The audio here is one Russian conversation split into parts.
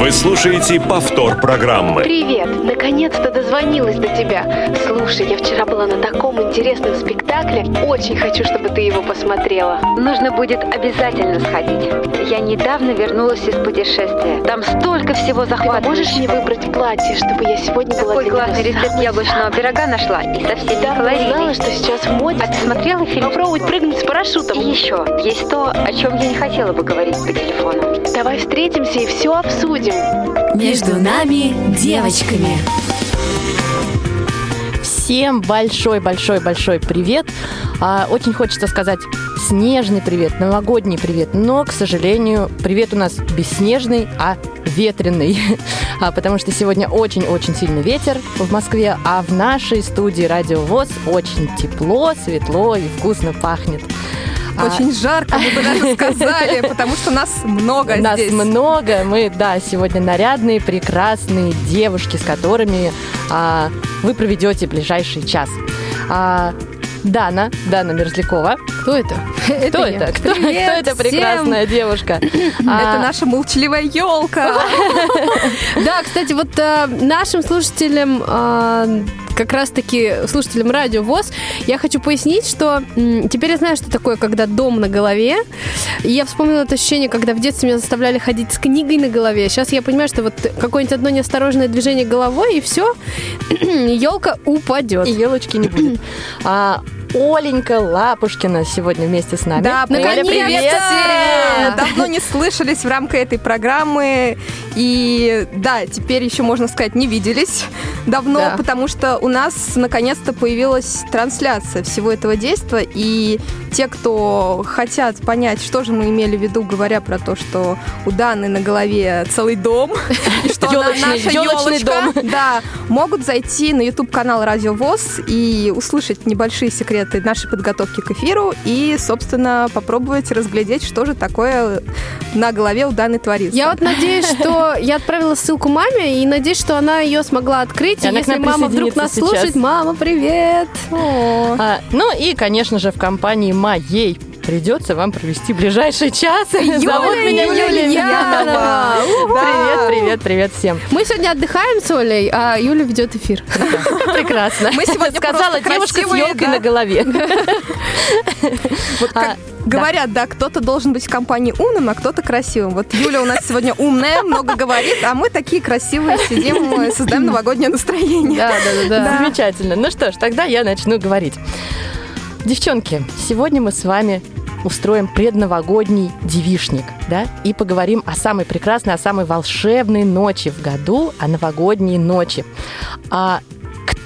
Вы слушаете повтор программы. Привет! Наконец-то дозвонилась до тебя. Слушай, я вчера была на таком интересном спектакле. Очень хочу, чтобы ты его посмотрела. Нужно будет обязательно сходить. Я недавно вернулась из путешествия. Там столько всего Ты захватывающего. поможешь мне выбрать платье, чтобы я сегодня была Какой классный рецепт самой яблочного пирога нашла. И со всеми Да, калориями. знала, что сейчас в моде. А ты смотрела фильм? Попробовать прыгнуть с парашютом. И еще, есть то, о чем я не хотела бы говорить по телефону. Давай встретимся и все обсудим. Между нами девочками. Всем большой-большой-большой привет. А, очень хочется сказать снежный привет, новогодний привет, но, к сожалению, привет у нас бесснежный, а ветреный, А, потому что сегодня очень-очень сильный ветер в Москве, а в нашей студии Радио ВОЗ очень тепло, светло и вкусно пахнет. А, Очень жарко, мы бы даже сказали, потому что нас много Нас здесь. много. Мы, да, сегодня нарядные, прекрасные девушки, с которыми а, вы проведете ближайший час. А, Дана, Дана Мерзлякова. Кто это? Кто это? Кто, кто Привет эта всем! прекрасная девушка? Это А, наша молчаливая елка. Да, кстати, вот э, нашим слушателям, э, как раз-таки слушателям Радио ВОЗ, я хочу пояснить, что теперь я знаю, что такое, когда дом на голове. И я вспомнила это ощущение, когда в детстве меня заставляли ходить с книгой на голове. Сейчас я понимаю, что вот какое-нибудь одно неосторожное движение головой, и все, елка упадет. И елочки не будет. А, Оленька Лапушкина сегодня вместе с нами. Да, Оля, привет! Давно не слышались в рамках этой программы. И да, теперь еще, можно сказать, не виделись давно, Да. потому что у нас наконец-то появилась трансляция всего этого действия. И те, кто хотят понять, что же мы имели в виду, говоря про то, что у Даны на голове целый дом, и что она наша елочка, да, могут зайти на YouTube канал Радио ВОЗ и услышать небольшие секреты нашей подготовки к эфиру и, собственно, попробовать разглядеть, что же такое на голове у Даны творится. Я вот надеюсь, что я отправила ссылку маме и надеюсь, что она ее смогла открыть. И если мама вдруг нас сейчас. слушает, мама, привет! А, ну и, конечно же, в компании моей придется вам провести ближайший час. Зовут меня Юлия. Ульянова. Привет, привет, привет всем. Мы сегодня отдыхаем с Олей, а Юля ведет эфир. Прекрасно. Мы сегодня сказала девушка с красивые, елкой да. на голове. Вот как А, говорят, да, кто-то должен быть в компании умным, а кто-то красивым. Вот Юля у нас сегодня умная, много говорит, а мы такие красивые сидим создаем новогоднее настроение. Да, да, да, да. Замечательно. Ну что ж, тогда я начну говорить. Девчонки, сегодня мы с вами устроим предновогодний девишник, да, и поговорим о самой прекрасной, о самой волшебной ночи в году, о новогодней ночи. А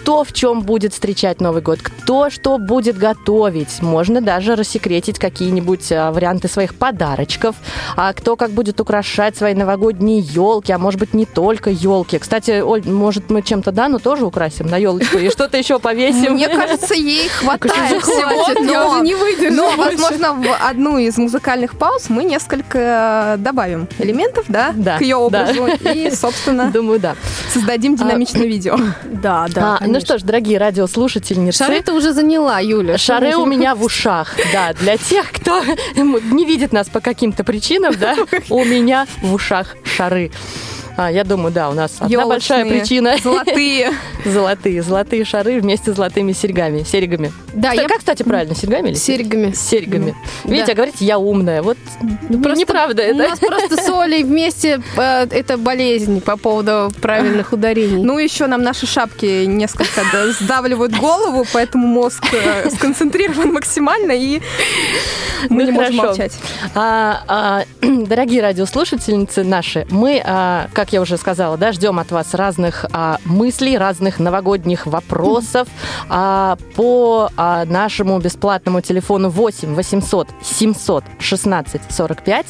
кто в чем будет встречать Новый год, кто что будет готовить. Можно даже рассекретить какие-нибудь а, варианты своих подарочков, а кто как будет украшать свои новогодние елки, а может быть не только елки. Кстати, Оль, может мы чем-то Дану тоже украсим на елочку и что-то еще повесим? Мне кажется, ей хватает Хватит, всего, я уже но, не выдержу. но, больше. возможно, в одну из музыкальных пауз мы несколько добавим элементов, да, Да, к ее образу и, собственно, Думаю, да. создадим динамичное видео. Да, да. А, ну что ж, дорогие радиослушательницы, Шары ты уже заняла, Юля. Шары у меня в ушах, да. Для тех, кто не видит нас по каким-то причинам, да, у меня в ушах шары. А, я думаю, да, у нас одна большая Ёлочные, причина. Золотые. Золотые, золотые шары вместе с золотыми серьгами, серьгами. Да, Кстати, я Как, кстати, правильно, серьгами или серьгами. С серьгами. Да. Видите, а говорите, я умная. Вот просто неправда У это. нас просто с Олей вместе э, это болезнь по поводу правильных ударений. Ну, еще нам наши шапки несколько да, сдавливают голову, поэтому мозг э, сконцентрирован максимально, и мы Ну, не можем хорошо. молчать. А, а, дорогие радиослушательницы наши, мы, а, как я уже сказала, да, ждем от вас разных а, мыслей, разных новогодних вопросов а, по а, нашему бесплатному телефону 8 800 700 16 45,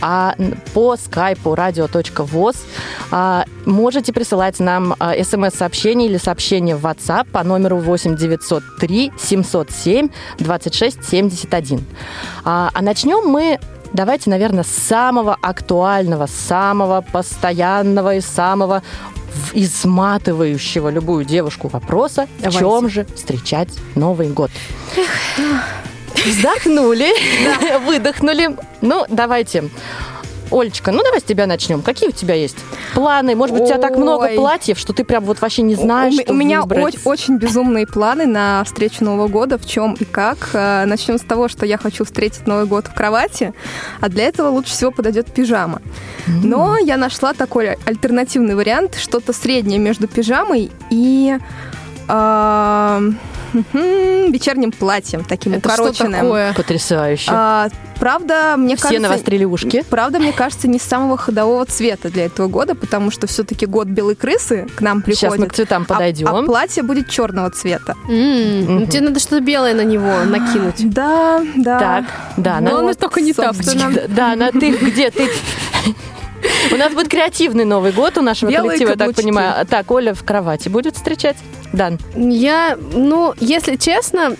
а по скайпу radio.voz а, можете присылать нам а, смс-сообщение или сообщение в WhatsApp по номеру 8 903 707 26 71. А, а начнем мы Давайте, наверное, с самого актуального, самого постоянного и самого в- изматывающего любую девушку вопроса, в Давайте. чем же встречать Новый год. Вздохнули, выдохнули. Ну, давайте. Олечка, ну давай с тебя начнем. Какие у тебя есть планы? Может быть, у тебя так много платьев, что ты прям вот вообще не знаешь, у, что у меня выбрать? о- очень безумные планы на встречу Нового года, в чем и как. Э, Начнем с того, что я хочу встретить Новый год в кровати, а для этого лучше всего подойдет пижама. Но я нашла такой альтернативный вариант, что-то среднее между пижамой и мгм, вечерним платьем, таким Это что укороченным. такое? Потрясающе. А, правда, мне Все кажется... навострили ушки. Правда, мне кажется, не самого ходового цвета для этого года, потому что все-таки год белой крысы к нам приходит. Сейчас мы к цветам А- подойдем. А, платье будет черного цвета. М, ну, Тебе надо что-то белое на него накинуть. Да, да. Так, да, Но на- он только не так. собственно. Да, на ты где ты? У нас будет креативный Новый год у нашего Белые коллектива, я так каблучки. понимаю. Так, Оля в кровати будет встречать? Дан. Я, ну, если честно,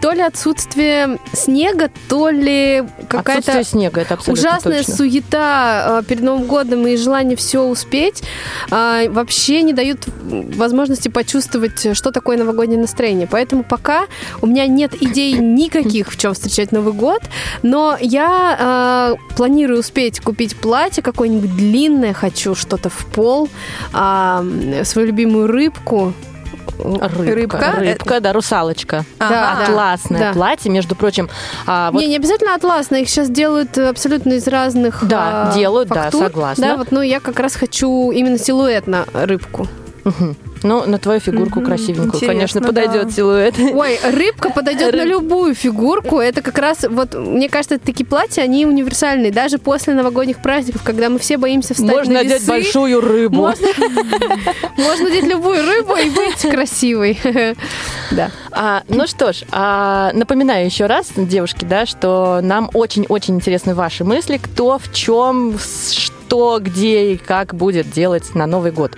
то ли отсутствие снега, то ли какая-то снега, это ужасная точно. суета э, перед Новым годом и желание все успеть э, вообще не дают возможности почувствовать, что такое новогоднее настроение. Поэтому пока у меня нет идей никаких, в чем встречать Новый год, но я э, планирую успеть купить платье какое-нибудь длинное, хочу что-то в пол, а, свою любимую рыбку. Рыбка. Рыбка? Рыбка, да, русалочка. Да, да. Классное да. платье, между прочим. а, вот Не, не обязательно атласные, их сейчас делают абсолютно из разных Да, а, делают, да, фактур. согласна. Да, вот, ну я как раз хочу именно силуэтно рыбку. Ну, на твою фигурку красивенькую, интересно, конечно, да. подойдет силуэт. Ой, рыбка подойдет на Рыб- любую фигурку. Это как раз, вот, мне кажется, такие платья, они универсальные. Даже после новогодних праздников, когда мы все боимся встать Можно на надеть весы, большую рыбу. Можно, можно надеть любую рыбу и быть красивой. Да. А, ну что ж, а, напоминаю еще раз, девушки, да, что нам очень-очень интересны ваши мысли, кто в чем, с- что, где и как будет делать на Новый год.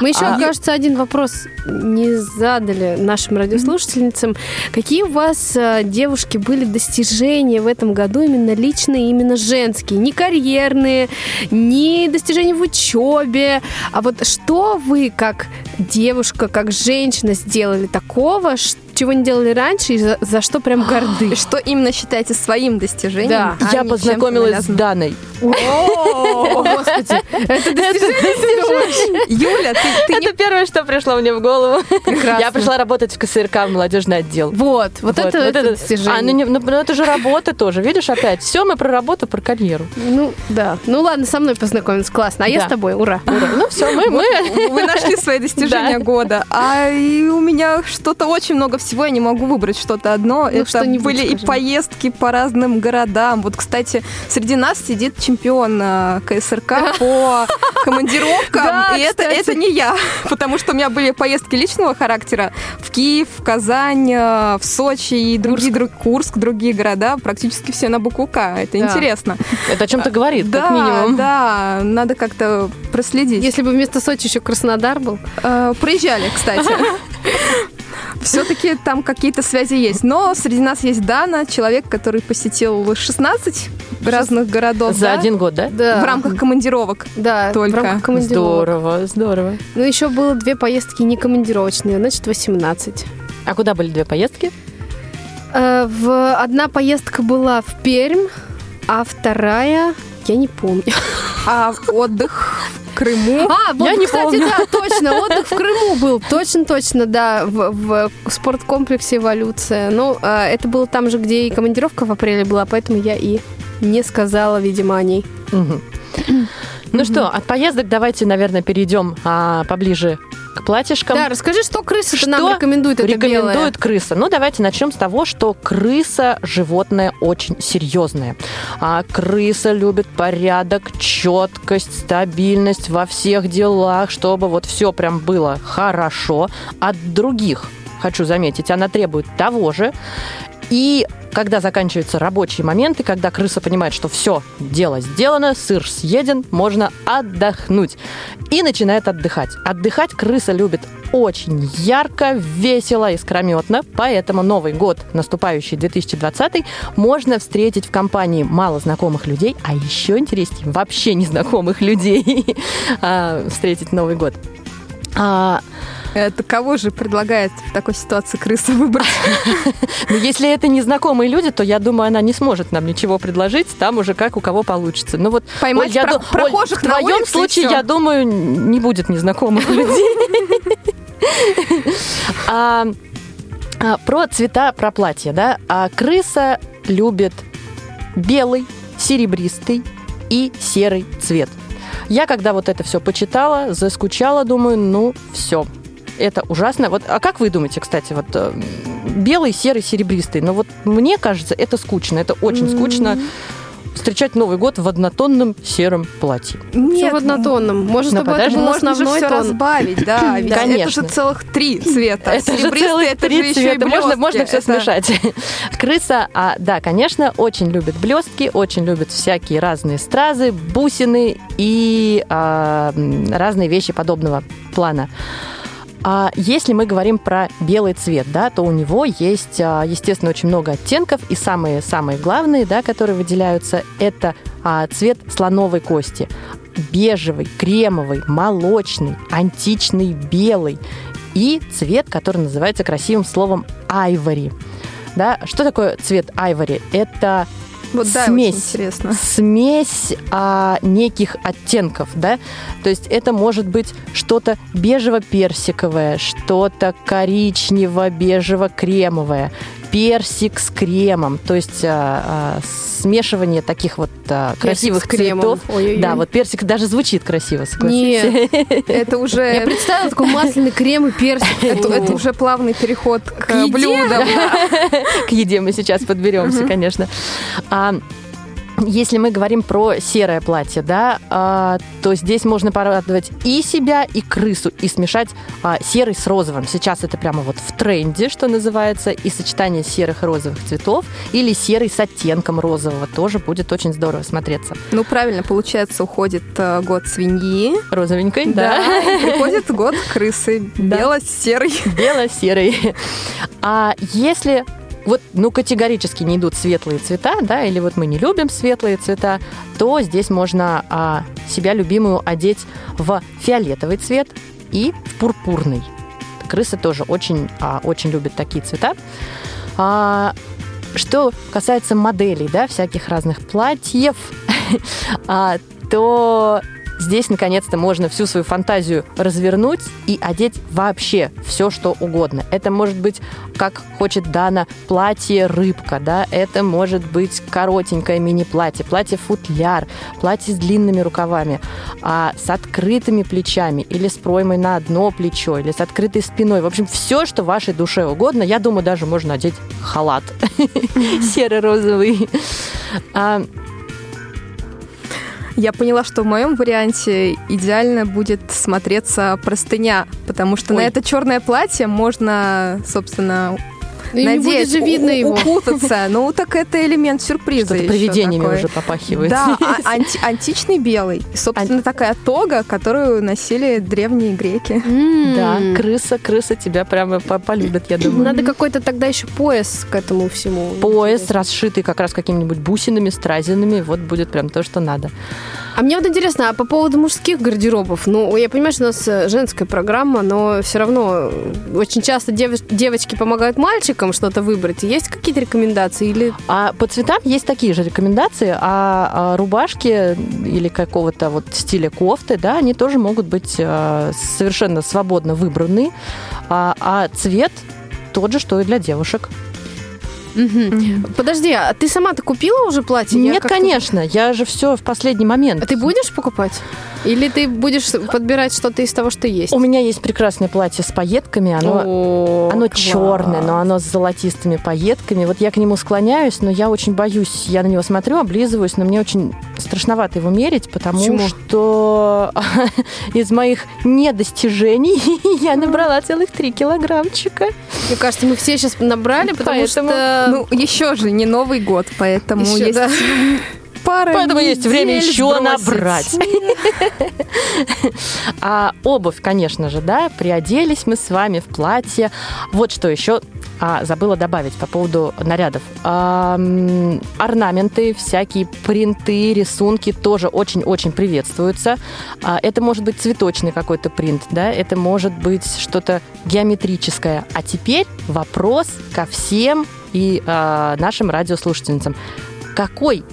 Мы еще, А- кажется, один вопрос не задали нашим радиослушательницам. Какие у вас, э, девушки, были достижения в этом году именно личные, именно женские? Не карьерные, не достижения в учебе, а вот что вы, как девушка, как женщина, сделали такого, ш- чего не делали раньше, и за, за что прям горды? Что именно считаете своим достижением? Да. а Я познакомилась с Даной. О, господи! Это достижение, Юля, ты, ты не Это первое, что пришло мне в голову. Прекрасно. Я пришла работать в КСРК, в молодежный отдел. Вот, вот, это, это достижение. А, ну, не- ну, ну, это же работа тоже, видишь, опять. Все, мы про работу, про карьеру. Ну, да. Ну ладно, со мной познакомиться, классно. А я с тобой, ура. Ура. Ну все, мы, мы. Вы нашли свои достижения Да. года. А и у меня что-то очень много всего, я не могу выбрать что-то одно. Ну, Это что-нибудь были и скажи. поездки по разным городам. Вот, кстати, среди нас сидит чемпион э, КСРК по командировкам. Да, и это, это не я, потому что у меня были поездки личного характера в Киев, в Казань, э, в Сочи и другие, друг, Курск, другие города, практически все на букву К. Это Да. интересно. Это о чем-то говорит, да, как минимум. да, надо как-то проследить. Если бы вместо Сочи еще Краснодар был. Э, проезжали, кстати. Все-таки там какие-то связи есть. Но среди нас есть Дана, человек, который посетил 16 разных городов. За да? один год, да? Да. В рамках командировок. Да, Только. в рамках командировок. Здорово, здорово. Ну, еще было две поездки не командировочные, значит, 18. А куда были две поездки? Э, в... Одна поездка была в Пермь, а вторая... Я не помню. А отдых в Крыму. А, вот, Я не кстати, помню. да, точно, отдых в Крыму был. Точно-точно, да, в, в спорткомплексе «Эволюция». Ну, э, это было там же, где и командировка в апреле была, поэтому я и не сказала, видимо, о ней. Мгм. Ну что, от поездок давайте, наверное, перейдем а, поближе к платьишкам. Да, расскажи, что крыса Что нам рекомендует это рекомендует белое? крыса? Ну, давайте начнем с того, что крыса животное очень серьезное. А крыса любит порядок, четкость, стабильность во всех делах, чтобы вот все прям было хорошо. От других, хочу заметить, она требует того же. И когда заканчиваются рабочие моменты, когда крыса понимает, что все, дело сделано, сыр съеден, можно отдохнуть. И начинает отдыхать. Отдыхать крыса любит очень ярко, весело, искрометно. Поэтому Новый год, наступающий 2020, можно встретить в компании мало знакомых людей, а еще интереснее, вообще незнакомых людей а, встретить Новый год. Это кого же предлагает в такой ситуации крыса выбрать? Но если это незнакомые люди, то я думаю, она не сможет нам ничего предложить. Там уже как у кого получится. Ну вот, Поймать Оль, я про- ду- Оль, прохожих в твоем случае, я думаю, не будет незнакомых людей. А, а, Про цвета, про платье, да. А крыса любит белый, серебристый и серый цвет. Я когда вот это все почитала, заскучала, думаю, ну все, это ужасно. Вот, а как вы думаете, кстати, вот э, белый, серый, серебристый? Ну вот мне кажется, это скучно, это очень скучно встречать Новый год в однотонном сером платье. Все в однотонном. Может, Ну, чтобы это был Можно же основной все тон. разбавить, да. Ведь это Конечно. же целых три цвета. Это же целых это три же еще и цвета. Можно, блестки. можно все Это- смешать. Крыса, а, да, конечно, очень любит блестки, очень любит всякие разные стразы, бусины и а, разные вещи подобного плана. А если мы говорим про белый цвет, да, то у него есть, а, естественно, очень много оттенков, и самые-самые главные, да, которые выделяются, это а, цвет слоновой кости. Бежевый, кремовый, молочный, античный белый и цвет, который называется красивым словом айвори. Да, что такое цвет айвори? Это Вот да, смесь. очень интересно. смесь а, неких оттенков, да, то есть это может быть что-то бежево-персиковое, что-то коричнево-бежево-кремовое, персик с кремом, то есть а, а, смешивание таких вот а, красивых кремом. цветов. Ой-ой-ой. Да, вот персик даже звучит красиво, согласитесь. Нет, Это я уже... представила такой масляный крем и персик. Это, это уже плавный переход к, К блюдам. К еде мы сейчас подберемся, конечно. А, если мы говорим про серое платье, да, а, то здесь можно порадовать и себя, и крысу, и смешать а, серый с розовым. Сейчас это прямо вот в тренде, что называется, и сочетание серых и розовых цветов, или серый с оттенком розового тоже будет очень здорово смотреться. Ну, правильно, получается, уходит э, год свиньи. Розовенькой, Да. да. приходит год крысы. Да. Бело-серый. бело-серый. А если вот, ну, категорически не идут светлые цвета, да, или вот мы не любим светлые цвета, то здесь можно а, себя любимую одеть в фиолетовый цвет и в пурпурный. Крысы тоже очень, а, очень любят такие цвета. А, что касается моделей, да, всяких разных платьев, а, то здесь наконец-то можно всю свою фантазию развернуть и одеть вообще все, что угодно. Это может быть, как хочет Дана, платье рыбка, да, это может быть коротенькое мини-платье, платье-футляр, платье с длинными рукавами, а, с открытыми плечами или с проймой на одно плечо, или с открытой спиной. В общем, все, что вашей душе угодно. Я думаю, даже можно одеть халат серо-розовый. Я поняла, что в моем варианте идеально будет смотреться простыня, потому что на Ой. это черное платье можно, собственно, И не будет же видно у- его. укутаться. Ну, так это элемент сюрприза Что-то привидениями такое. уже попахивает. Да, а- анти- античный белый. Собственно, такая тога, которую носили древние греки. Да, крыса, крыса тебя прямо по- полюбит, я думаю. Надо какой-то тогда еще пояс к этому всему. Пояс, расшитый как раз какими-нибудь бусинами, стразинами, вот будет прям то, что надо. А мне вот интересно, а по поводу мужских гардеробов, ну, я понимаю, что у нас э, женская программа, но все равно э, очень часто дев- девочки помогают мальчикам что-то выбрать. Есть какие-то рекомендации или А по цветам есть такие же рекомендации, а, а рубашки или какого-то вот стиля кофты, да, они тоже могут быть а, совершенно свободно выбраны, а, а цвет тот же, что и для девушек. Подожди, а ты сама-то купила уже платье? Я Нет, как-то- конечно, я же все в последний момент. А ты будешь покупать? Или ты будешь подбирать что-то из того, что есть? У меня есть прекрасное платье с пайетками, оно О, Оно класс. черное, но оно с золотистыми пайетками. Вот я к нему склоняюсь, но я очень боюсь. Я на него смотрю, облизываюсь, но мне очень страшновато его мерить, потому Почему? что из моих недостижений я набрала целых три килограммчика. Мне кажется, мы все сейчас набрали, потому Поэтому, что... Ну, еще же не Новый год, поэтому Ещё, есть да. пара Поэтому есть время еще сбросить. набрать. А обувь, конечно же, да, приоделись мы с вами в платье. Вот что еще а, забыла добавить по поводу нарядов. А, орнаменты, всякие принты, рисунки тоже очень-очень приветствуются. А, это может быть цветочный какой-то принт, да, это может быть что-то геометрическое. А теперь вопрос ко всем и а, нашим радиослушательницам. Какой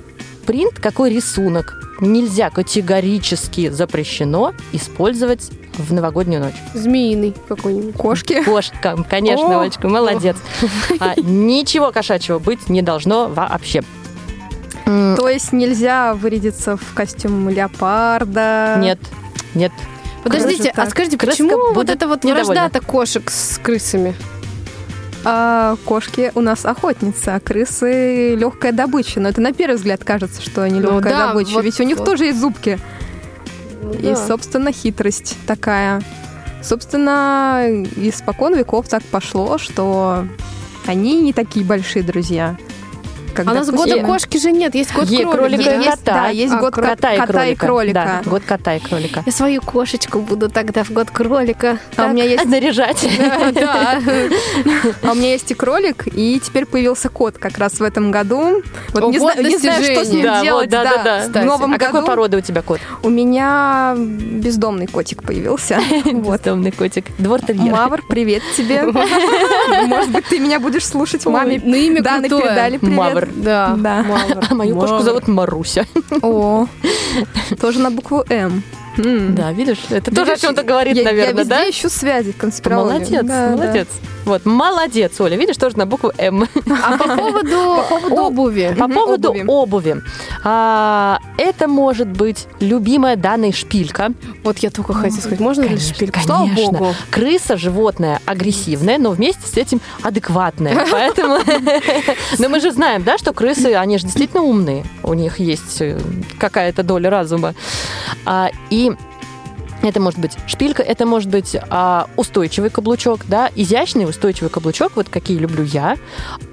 принт, какой рисунок нельзя категорически запрещено использовать в новогоднюю ночь? Змеиный какой-нибудь. Кошки. Кошка, конечно, О! Олечка, молодец. А, ничего кошачьего быть не должно вообще. То есть нельзя вырядиться в костюм леопарда. Нет, нет. Подождите, а скажите, Крыска почему вот это вот недовольна. вражда-то кошек с крысами? А кошки у нас охотницы, а крысы легкая добыча. Но это на первый взгляд кажется, что они Ну легкая да, добыча. вот- Ведь у них вот. тоже есть зубки. И, Да. собственно, хитрость такая. Собственно, испокон веков так пошло, что они не такие большие друзья. А Когда у нас года кошки же нет, есть год кролика. кролика и да? Есть, кота. да, есть А, год кота кота, и кролика. Да, год кота и кролика. Я свою кошечку буду тогда в год кролика. А у меня есть Наряжать. Да. А у меня есть и кролик, и теперь появился кот как раз в этом году. Вот не, знаю, что с ним Да, делать. да, да, да. А какой породы у тебя кот? у меня бездомный котик появился. Бездомный котик. Двор-терьер. Мавр, привет тебе. Может быть, ты меня будешь слушать. Маме ну имя крутое. передали привет. Мавр. Да. Да. Мавр. А мою кошку Мавр. зовут Маруся. О, тоже на букву М. Да, видишь? Это тоже о чем-то говорит, я, я наверное, везде да? ищу связи конспирологии. Молодец, Да, да. Вот, молодец, Оля. Видишь, тоже на букву М. А по поводу обуви. По поводу обуви. А, это может быть любимая данной шпилька. Вот я только хотела сказать, можно ли шпильку? Слава богу. Крыса животное агрессивное, но вместе с этим адекватное. Поэтому... Но мы же знаем, да, что крысы, они же действительно умные. У них есть э, какая-то доля разума. А, И это может быть шпилька, это может быть а, устойчивый каблучок, да, изящный устойчивый каблучок, вот какие люблю я.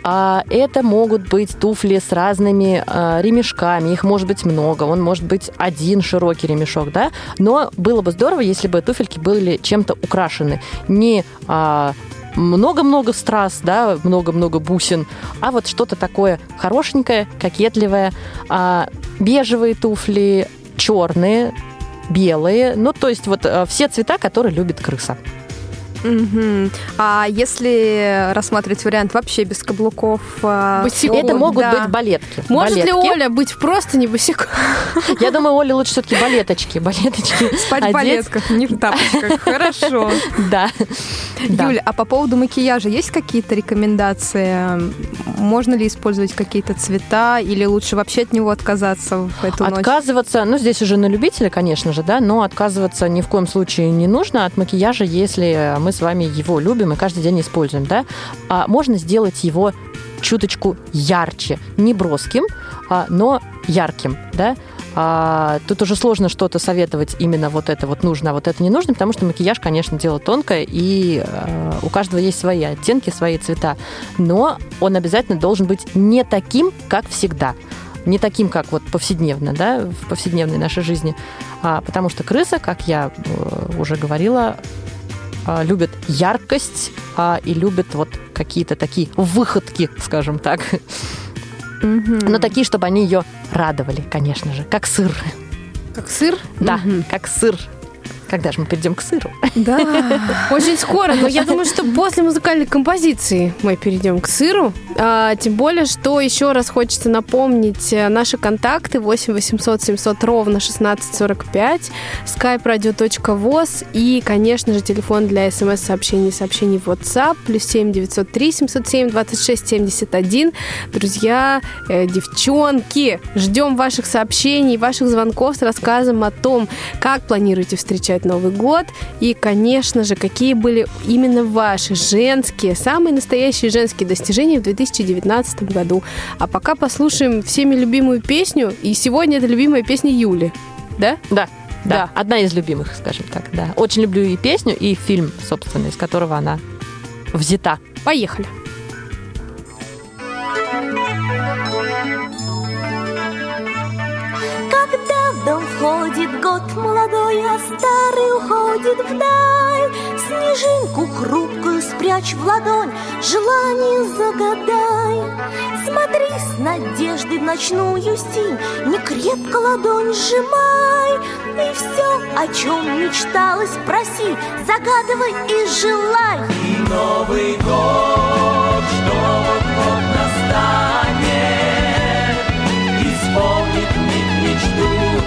А, это могут быть туфли с разными а, ремешками, их может быть много, он может быть один широкий ремешок, да, но было бы здорово, если бы туфельки были чем-то украшены, не а, много-много страз, да, много-много бусин, а вот что-то такое хорошенькое, кокетливое, а, бежевые туфли, черные, белые, ну то есть вот э, все цвета, которые любит крыса. Мгм. А если рассматривать вариант вообще без каблуков? а, Босиком. Это могут да. быть балетки. Может ли Балетки. Оля быть просто не босиком? Я думаю, Оле лучше все-таки балеточки, балеточки. Спать в балетках, не в тапочках. Хорошо. Да. Юль, а по поводу макияжа есть какие-то рекомендации? Можно ли использовать какие-то цвета или лучше вообще от него отказаться в эту ночь? Отказываться, ну здесь уже на любителя, конечно же, да, но отказываться ни в коем случае не нужно от макияжа, если мы с вами его любим и каждый день используем, да. А можно сделать его чуточку ярче, не броским, а, но ярким, да. А, тут уже сложно что-то советовать именно вот это вот нужно, а вот это не нужно, потому что макияж, конечно, дело тонкое, и э, у каждого есть свои оттенки, свои цвета. Но он обязательно должен быть не таким, как всегда не таким, как вот повседневно, да, в повседневной нашей жизни. А, потому что крыса, как я э, уже говорила, а, любит яркость а, и любит вот какие-то такие выходки, скажем так. Мгм. Но такие, чтобы они ее радовали, конечно же, как сыр. Как сыр? Да, Мгм. как сыр. Когда же мы перейдем к сыру? Да. Очень скоро, но я думаю, что после музыкальной композиции мы перейдем к сыру. А, тем более, что еще раз хочется напомнить э, наши контакты 8 800 700 ровно 1645, skype-radio.voz и, конечно же, телефон для смс-сообщений и сообщений в WhatsApp плюс 7 903 707 26 71. Друзья, э, девчонки, ждем ваших сообщений, ваших звонков с рассказом о том, как планируете встречать Новый год и, конечно же, какие были именно ваши женские, самые настоящие женские достижения в 2019 году. А пока послушаем всеми любимую песню, и сегодня это любимая песня Юли. Да? Да. Да, Да. одна из любимых, скажем так, да. Очень люблю и песню, и фильм, собственно, из которого она взята. Поехали. Дом входит год молодой, а старый уходит вдаль, снежинку хрупкую спрячь в ладонь, желание загадай. Смотри с надеждой в ночную синь, не крепко ладонь сжимай. И все, о чем мечталось, проси, загадывай и желай. И Новый год, что вот настанет,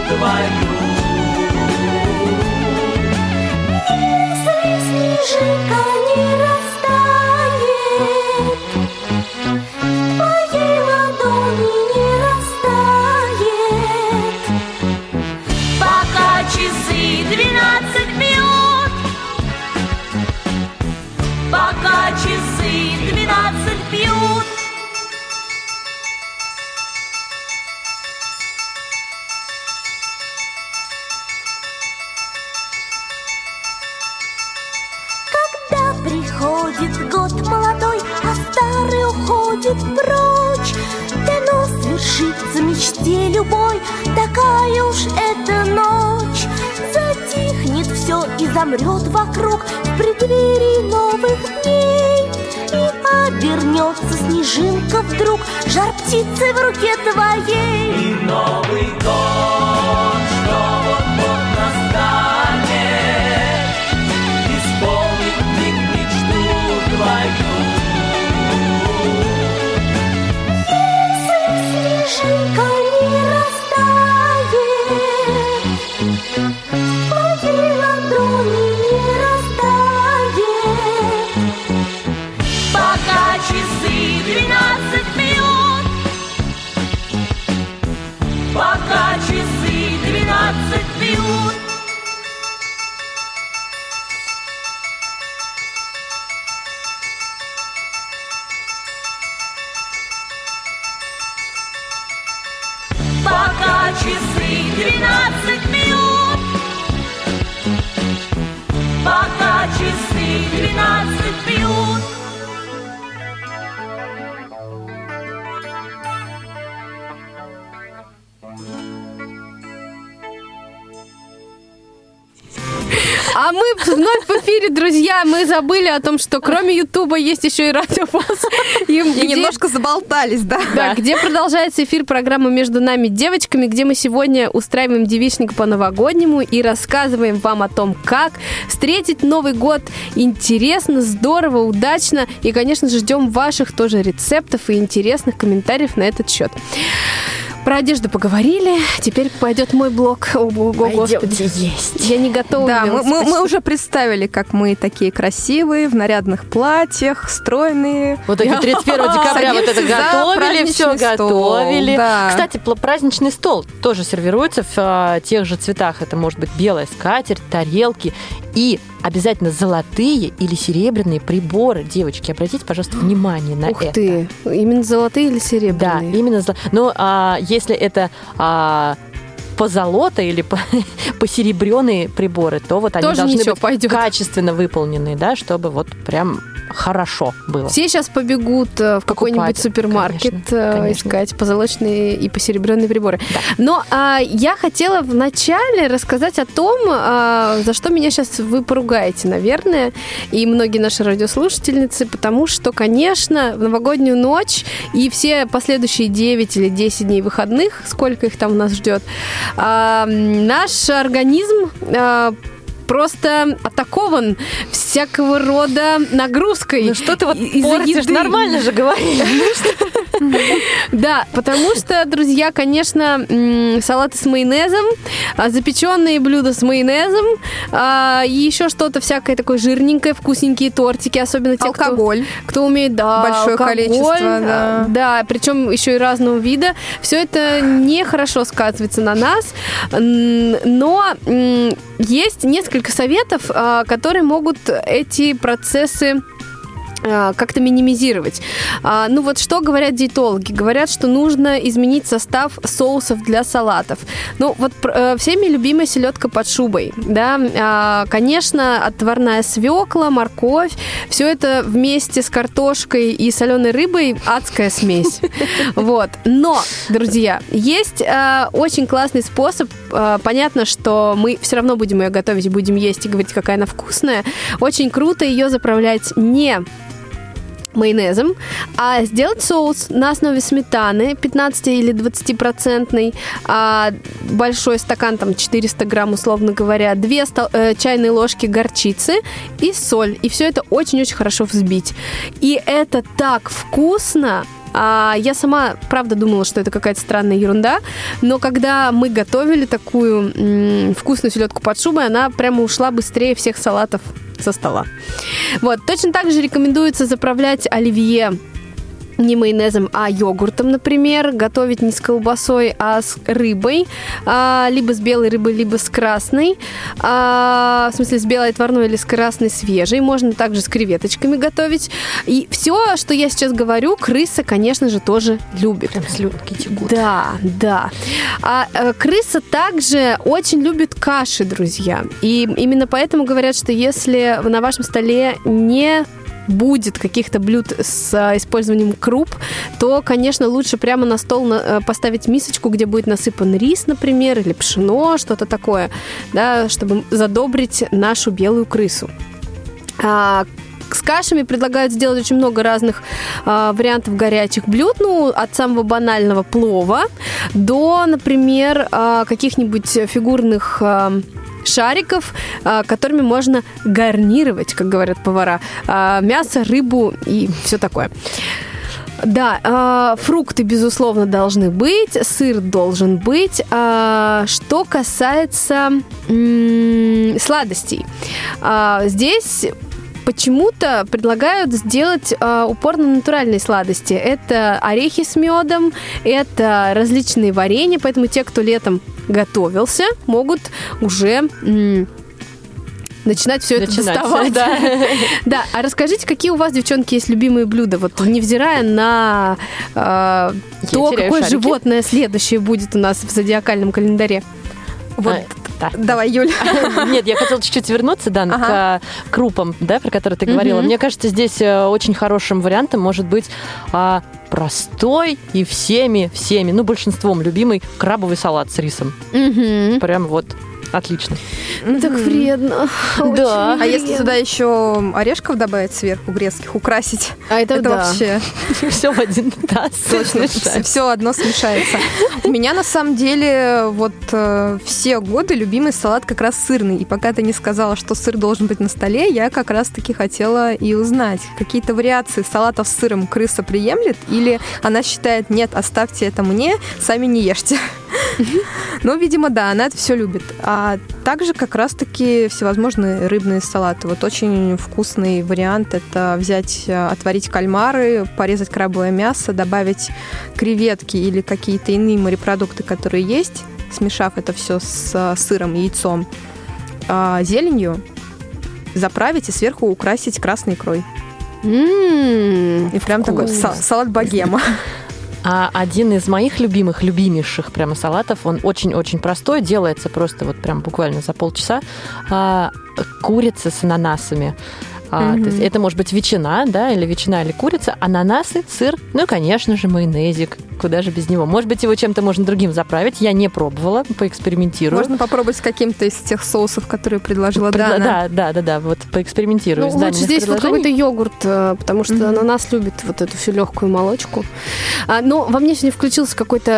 твою. Если снежинка уходит прочь, Дано свершится мечте любой, такая уж эта ночь. Затихнет все и замрет вокруг в преддверии новых дней. И обернется снежинка вдруг, жар птицы в руке твоей. И Новый год, что Пока часы двенадцать бьют, вновь в эфире, друзья. Мы забыли о том, что кроме Ютуба есть еще и радиовоз. И, И где- немножко заболтались, да? Да, где продолжается эфир программы «Между нами девочками», где мы сегодня устраиваем девичник по-новогоднему и рассказываем вам о том, как встретить Новый год интересно, здорово, удачно. И, конечно же, ждем ваших тоже рецептов и интересных комментариев на этот счет. Про одежду поговорили, теперь пойдет мой блог. О, о, о, господи. есть. Я не готова. Да, мы, мы- мы уже представили, как мы такие красивые, в нарядных платьях, стройные. Вот эти 31 декабря вот это готовили, все готовили. Кстати, праздничный стол тоже сервируется в а, тех же цветах. Это может быть белая скатерть, тарелки и обязательно золотые или серебряные приборы. Девочки, обратите, пожалуйста, внимание на Ух это. ты, именно золотые или Да, серебряные? именно. золо- Но а, если это а, позолота или по- посеребряные приборы, то вот они Тоже должны быть пойдет. качественно выполненные, да, чтобы вот прям хорошо было. Все сейчас побегут э, в какой-нибудь супермаркет конечно, э, конечно. искать позолоченные и посеребренные приборы. Но а, я хотела вначале рассказать о том, а, за что меня сейчас вы поругаете, наверное, и многие наши радиослушательницы, потому что, конечно, в новогоднюю ночь и все последующие 9 или 10 дней выходных, сколько их там у нас ждет, а, наш организм а, просто атакован всякого рода нагрузкой. Ну что ты вот из-за портишь? еды. Нормально же говоришь. Да, потому что, друзья, конечно, салаты с майонезом, а, запеченные блюда с майонезом, а, и еще что-то всякое такое жирненькое, вкусненькие тортики, особенно те, кто- Алкоголь. кто умеет, да, Большое алкоголь, количество, да. а, да, причем еще и разного вида. Все это нехорошо сказывается на нас, но есть несколько советов, которые могут эти процессы как-то минимизировать. А, Ну вот что говорят диетологи? Говорят, что нужно изменить состав соусов для салатов. Ну вот э, всеми любимая селедка под шубой, да. А, Конечно, отварная свекла, морковь, все это вместе с картошкой и соленой рыбой адская смесь. Вот. Но, друзья, есть а, очень классный способ э, понятно, что мы все равно будем ее готовить, будем есть и говорить, какая она вкусная. Очень круто ее заправлять не майонезом, а сделать соус на основе сметаны 15 или 20 процентный, а большой стакан, там 400 грамм, условно говоря, 2 стол- э, чайные ложки горчицы и соль. И все это очень-очень хорошо взбить. И это так вкусно, а, я сама, правда, думала, что это какая-то странная ерунда, но когда мы готовили такую м, вкусную селедку под шубой, она прямо ушла быстрее всех салатов со стола. Вот, точно так же рекомендуется заправлять оливье не майонезом, а йогуртом, например, готовить не с колбасой, а с рыбой, а, либо с белой рыбой, либо с красной, а, в смысле с белой отварной или с красной свежей, можно также с креветочками готовить. И все, что я сейчас говорю, крыса, конечно же, тоже любит. Прям слюнки текут. Да, да. А э, крыса также очень любит каши, друзья. И именно поэтому говорят, что если на вашем столе не будет каких-то блюд с а, использованием круп, то, конечно, лучше прямо на стол э, поставить мисочку, где будет насыпан рис, например, или пшено, что-то такое, да, чтобы задобрить нашу белую крысу. А, с кашами предлагают сделать очень много разных а, вариантов горячих блюд, ну, от самого банального плова до, например, а, каких-нибудь фигурных а, шариков, а, которыми можно гарнировать, как говорят повара, а, мясо, рыбу и все такое. Да, а, фрукты, безусловно, должны быть, сыр должен быть. А, Что касается м, сладостей, а, здесь почему-то предлагают сделать а, упор на натуральные сладости. Это орехи с медом, это различные варенья, поэтому те, кто летом готовился, могут уже м, начинать все это Начинать, доставать. да. Да, а расскажите, какие у вас, девчонки, есть любимые блюда? Вот невзирая на э, то, какое шарики. животное следующее будет у нас в зодиакальном календаре. Вот, А, да. давай, Юль. Нет, я хотела чуть-чуть вернуться, да, Ага. к крупам, да, про которые ты говорила. Мгм. Мне кажется, здесь э, очень хорошим вариантом может быть а, простой и всеми, всеми, ну, большинством любимый крабовый салат с рисом. Мгм. Прям вот отлично. Так вредно. Да. Очень А если туда еще орешков добавить сверху, грецких, украсить, А это, это да. вообще Все в один таз. точно все одно смешается. У меня на самом деле вот э, все годы любимый салат как раз сырный. И пока ты не сказала, что сыр должен быть на столе, я как раз-таки хотела и узнать, какие-то вариации салатов с сыром крыса приемлет или она считает, нет, оставьте это мне, сами не ешьте. Ну, видимо, да, она это все любит. А также как раз-таки всевозможные рыбные салаты. Вот очень вкусный вариант – это взять, э, отварить кальмары, порезать крабовое мясо, добавить креветки или какие-то иные морепродукты, которые есть, смешав это все с э, сыром, яйцом, а, зеленью, заправить и сверху украсить красной икрой. И прям такой вкус. са- салат богема. А один из моих любимых, любимейших прямо салатов, он очень-очень простой, делается просто вот прям буквально за полчаса. А, курица с ананасами. А, Мгм. то есть это может быть ветчина, да, или ветчина, или курица, ананасы, сыр, ну и, конечно же, майонезик. Куда же без него? Может быть, его чем-то можно другим заправить. Я не пробовала, поэкспериментирую. Можно попробовать с каким-то из тех соусов, которые предложила Предла- Дана. Да, да, да, да, вот поэкспериментирую. Ну, с лучше здесь вот какой-то йогурт, э, потому что Мгм. ананас любит вот эту всю легкую молочку. А, но во мне сегодня включился какой-то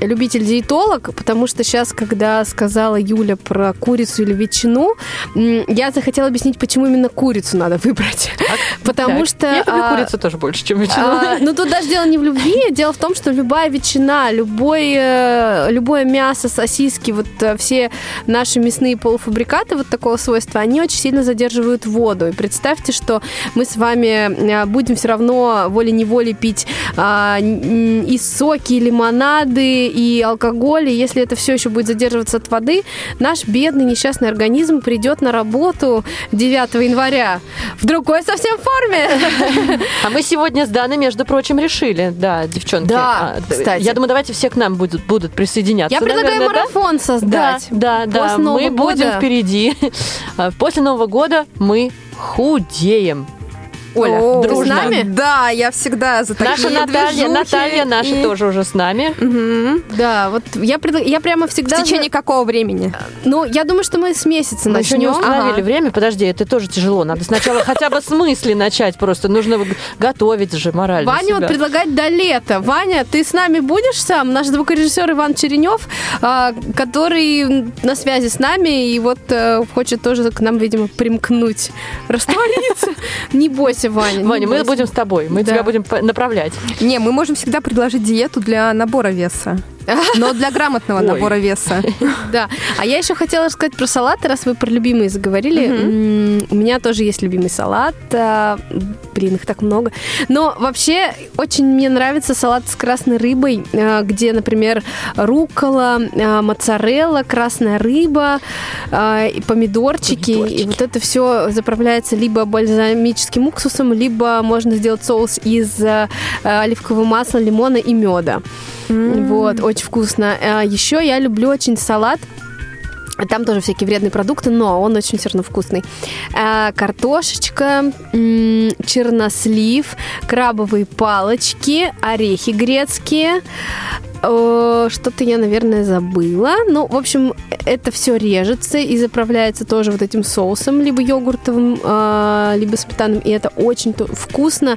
э, любитель-диетолог, потому что сейчас, когда сказала Юля про курицу или ветчину, я захотела объяснить, почему именно курицу надо выбрать. Потому Так, что... Я люблю а, курицу тоже больше, чем ветчину. а, ну тут даже дело не в любви, дело в том, что любая ветчина, любой, э, любое мясо, сосиски, вот э, все наши мясные полуфабрикаты вот такого свойства, они очень сильно задерживают воду. И представьте, что мы с вами э, будем все равно волей-неволей пить а, и соки, и лимонады, и алкоголь, и если это все еще будет задерживаться от воды, наш бедный несчастный организм придет на работу 9 января в другой совсем форме. А мы сегодня с Даной, между прочим, решили, да, девчонки. Да, А, кстати. Я думаю, давайте все к нам будут, будут присоединяться. Я предлагаю наверное, да? марафон Да, создать. да, да. После Мы Нового будем года. впереди. После Нового года мы худеем. Оля, О, дружно. с нами? Да, я всегда за такие Наша Наталья, движухи. Наталья наша И- тоже уже с нами. Мгм. Да, вот я, предла- я прямо В всегда... за- течение какого времени? Ну, я думаю, что мы с месяца Мы еще не начнем. установили Ага. время. Подожди, это тоже тяжело. Надо сначала хотя бы с мысли начать просто. Нужно готовить же морально Ваня вот предлагает до лета. Ваня, ты с нами будешь сам? Наш звукорежиссер Иван Черенев, а, который на связи с нами и вот э, хочет тоже к нам, видимо, примкнуть, раствориться. Не бойся, Ваня. не Ваня, мы будем с тобой. Мы тебя будем направлять. Не, мы можем всегда предложить диету для набора веса. Но для грамотного Ой. набора веса. Да. А я еще хотела рассказать про салаты, раз вы про любимые заговорили. У меня тоже есть любимый салат. а, Блин, их так много. Но вообще очень мне нравится салат с красной рыбой, а, где, например, рукола, а, моцарелла, красная рыба, помидорчики. И вот это все заправляется либо бальзамическим уксусом, либо можно сделать соус из оливкового масла, лимона и меда. Вот, очень вкусно. А Еще я люблю очень салат. Там тоже всякие вредные продукты, но он очень все равно вкусный. А, Картошечка, м, чернослив, крабовые палочки, орехи грецкие. Э, Что-то я, наверное, забыла. Ну, в общем, это все режется и заправляется тоже вот этим соусом, либо йогуртовым, а, либо сметанным. И это очень вкусно.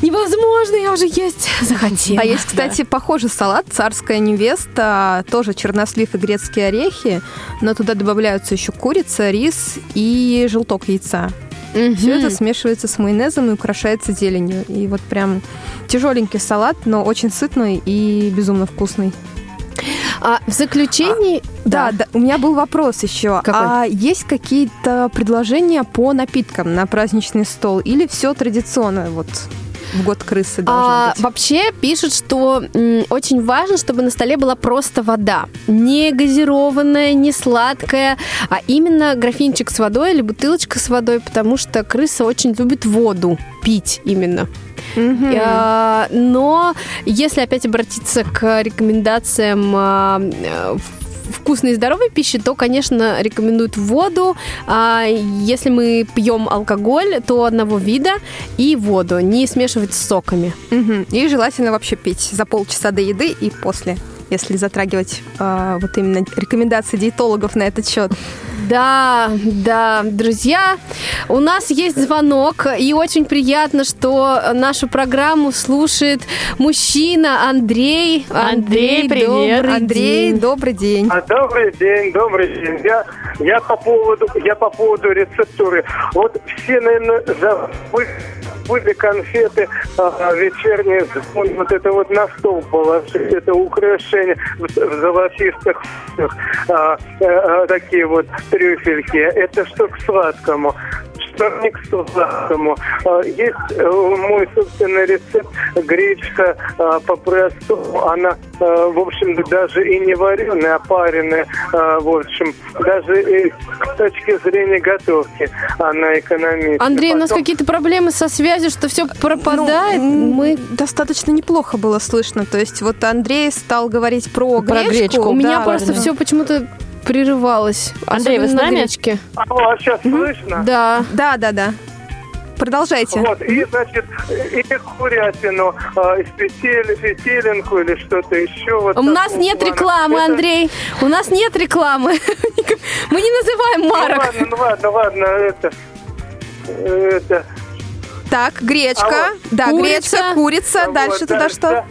Невозможно, я уже есть захотела. А есть, кстати, похожий салат «Царская невеста», тоже чернослив и грецкие орехи, но туда добавляются еще курица, рис и желток яйца. Все это смешивается с майонезом и украшается зеленью. И вот прям тяжеленький салат, но очень сытный и безумно вкусный. А в заключении... Да, да, у меня был вопрос еще. Какой? А есть какие-то предложения по напиткам на праздничный стол? Или все традиционно вот в год крысы должно А, быть? вообще пишут, что м, очень важно, чтобы на столе была просто вода. Не газированная, не сладкая, а именно графинчик с водой или бутылочка с водой, потому что крыса очень любит воду пить именно. А, Но если опять обратиться к рекомендациям а, э, вкусной и здоровой пищи, то, конечно, рекомендуют воду. А если мы пьем алкоголь, то одного вида и воду, не смешивать с соками. Мгм. И желательно вообще пить за полчаса до еды и после, если затрагивать а, вот именно рекомендации диетологов на этот счет. Да, да, друзья, у нас есть звонок, и очень приятно, что нашу программу слушает мужчина Андрей. Андрей, привет. добрый Андрей, день. добрый день. А, Добрый день, добрый день. Я, я по поводу, я по поводу рецептуры. Вот все, наверное, забыли конфеты а, вечерние, вот это вот на стол положить, это украшение в, в золотистых а, э, а, такие вот трюфельки. Это что к сладкому что не к сладкому. А, Есть э, мой собственный рецепт гречка а, по-простому. Она, а, в общем, даже и не вареная, а пареная. В общем, даже и с точки зрения готовки она экономична. Андрей, у нас Потом- какие-то проблемы со связью, что все пропадает. Ну, Мы достаточно неплохо было слышно. То есть вот Андрей стал говорить про, Про гречку. гречку. у меня Да, просто да. все почему-то прерывалось. Андрей, вы с на нами? гречке. Алло, а сейчас слышно? Да. Да, да, да. Продолжайте. Вот, и, значит, и курятину, а, и петель, петелинку или что-то еще. Вот У нас нет плана. рекламы, Это- Андрей. У нас нет рекламы. Мы не называем Ну марок. ладно, ну ладно, ладно, это... Это... Так, гречка. А вот Да, курица. гречка, курица. Вот, Дальше туда да, что? да.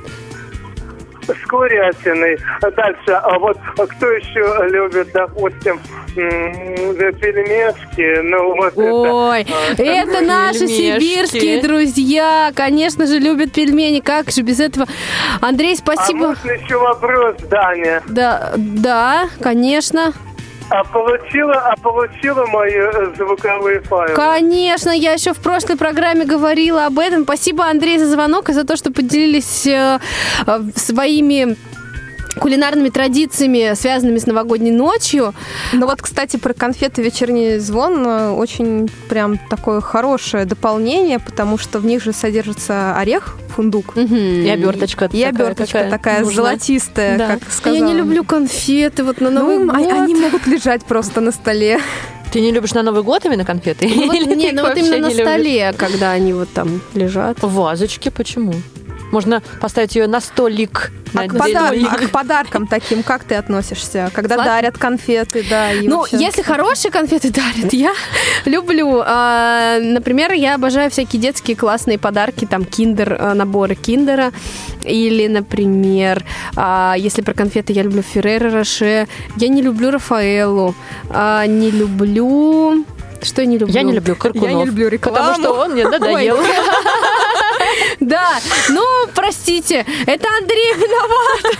С курятиной. А Дальше, а вот а кто еще любит, допустим, пельмешки? Ну, вот Ой, это... а, это наши Пельмешки. сибирские друзья. Конечно же, любят пельмени. Как же без этого? Андрей, А спасибо. можно еще вопрос, Даня? Да, да, конечно. А получила, а получила мои э, звуковые файлы? Конечно, я еще в прошлой программе говорила об этом. Спасибо, Андрей, за звонок и за то, что поделились э, э, своими кулинарными традициями, связанными с новогодней ночью. Ну вот, кстати, про конфеты «Вечерний звон» э, очень прям такое хорошее дополнение, потому что в них же содержится орех, фундук, И оберточка и такая, оберточка такая нужна. золотистая, Да. как сказала. Я не люблю конфеты вот на Новый Ну, год. они могут лежать просто на столе. Ты не любишь на Новый год именно конфеты? Ну, вот, не, ну вот именно на не любишь? столе, когда они вот там лежат. В вазочке почему? Можно поставить ее на столик. А на к, подар- а к подаркам таким как ты относишься? Когда Слад- дарят конфеты, да, и Ну, вообще- если хорошие конфеты дарят, я люблю. А, Например, я обожаю всякие детские классные подарки, там, киндер, а, наборы киндера. Или, например, а, если про конфеты, я люблю Ферреро Роше. Я не люблю Рафаэлу. а, Не люблю... Что я не люблю? Я не люблю Каркунов. Я не люблю рекламу. Потому что он мне надоел. Да, ну, простите, это Андрей виноват.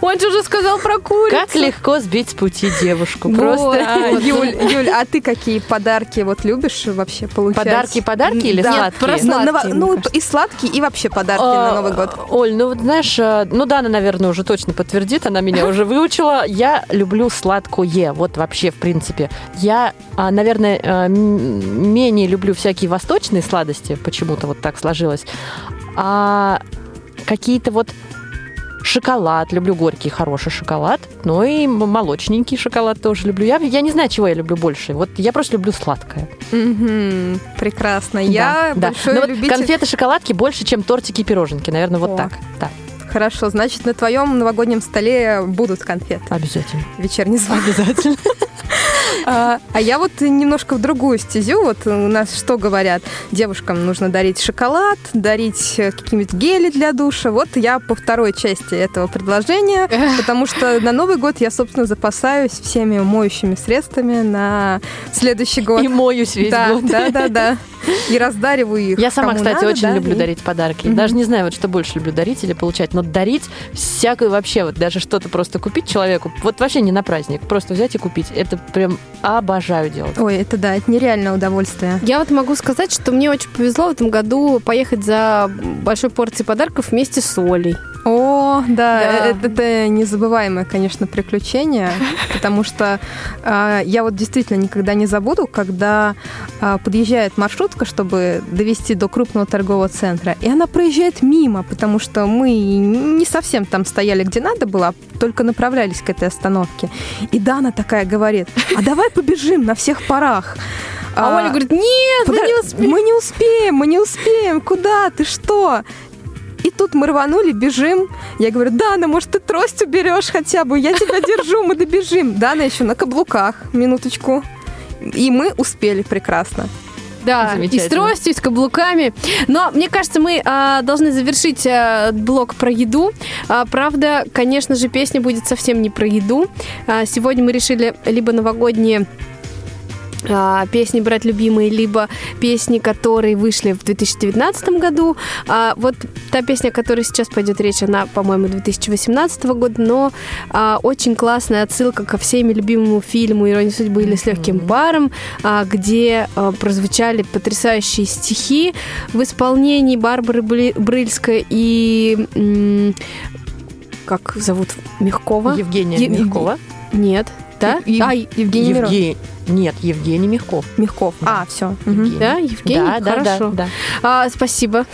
Он же уже сказал про курицу. Как легко сбить с пути девушку. Вот. Просто. А, Юль, Юль, а ты какие подарки вот любишь вообще получать? Подарки, подарки или Да. сладкие? ну, кажется. и сладкие, и вообще подарки А, на Новый год. Оль, ну вот знаешь, э, ну Дана, наверное, уже точно подтвердит, она меня уже выучила. Я люблю сладкое, вот вообще, в принципе. Я, а, наверное, э, менее люблю всякие восточные сладости, почему-то вот так сложилось. А какие-то вот шоколад, люблю горький, хороший шоколад, но и м- молочненький шоколад тоже люблю. Я, я не знаю, чего я люблю больше. Вот я просто люблю сладкое. Мгм, прекрасно. Я да, да. большой Но вот любитель... конфеты, шоколадки больше, чем тортики и пироженки. Наверное, вот О. так. Да, Хорошо, значит, на твоем новогоднем столе будут конфеты. обязательно. Вечерний звон. Обязательно. А, а я вот немножко в другую стезю. Вот у нас что говорят? Девушкам нужно дарить шоколад, дарить э, какие-нибудь гели для душа. Вот я по второй части этого предложения, потому что на Новый год я, собственно, запасаюсь всеми моющими средствами на следующий год. И моюсь весь да, год. да, да, да. И раздариваю их. Я сама, кому кстати, надо, очень да, люблю и- дарить подарки. Мгм. Даже не знаю, вот что больше люблю дарить или получать. Но дарить всякую вообще, вот даже что-то просто купить человеку, вот вообще не на праздник, просто взять и купить. Это прям обожаю делать. Ой, это да, это нереальное удовольствие. Я вот могу сказать, что мне очень повезло в этом году поехать за большой порцией подарков вместе с Олей. О, да, Да. Это, это незабываемое, конечно, приключение, потому что э, я вот действительно никогда не забуду, когда э, подъезжает маршрутка, чтобы довести до крупного торгового центра, и она проезжает мимо, потому что мы не совсем там стояли, где надо было, а только направлялись к этой остановке. И Дана такая говорит, а давай побежим на всех парах. А, Оля говорит, нет, мы Пода- не успеем. Мы не успеем, мы не успеем. Куда? Ты что? И тут мы рванули, бежим. Я говорю, Дана, может, ты трость уберешь хотя бы? Я тебя держу, мы добежим. Дана еще на каблуках, минуточку. И мы успели прекрасно. Да, и с тростью, и с каблуками. Но мне кажется, мы а, должны завершить а, блок про еду. А, правда, конечно же, песня будет совсем не про еду. А, сегодня мы решили либо новогодние а, песни брать любимые, либо песни, которые вышли в 2019 году. А, вот та песня, о которой сейчас пойдет речь, она, по-моему, 2018 года, но а, очень классная отсылка ко всеми любимому фильму «Ирония судьбы» или «С легким паром», а, где а, прозвучали потрясающие стихи в исполнении Барбары Брыльской и... м, как зовут? Мягкова? Евгения Е- Мягкова. Нет. Да? Ев- А, Евгений Мирон. Евге- Нет, Евгений Мягков. Мягков. А, все. Евгений. Да, Евгений? Да, да, да, Хорошо. да. А, спасибо.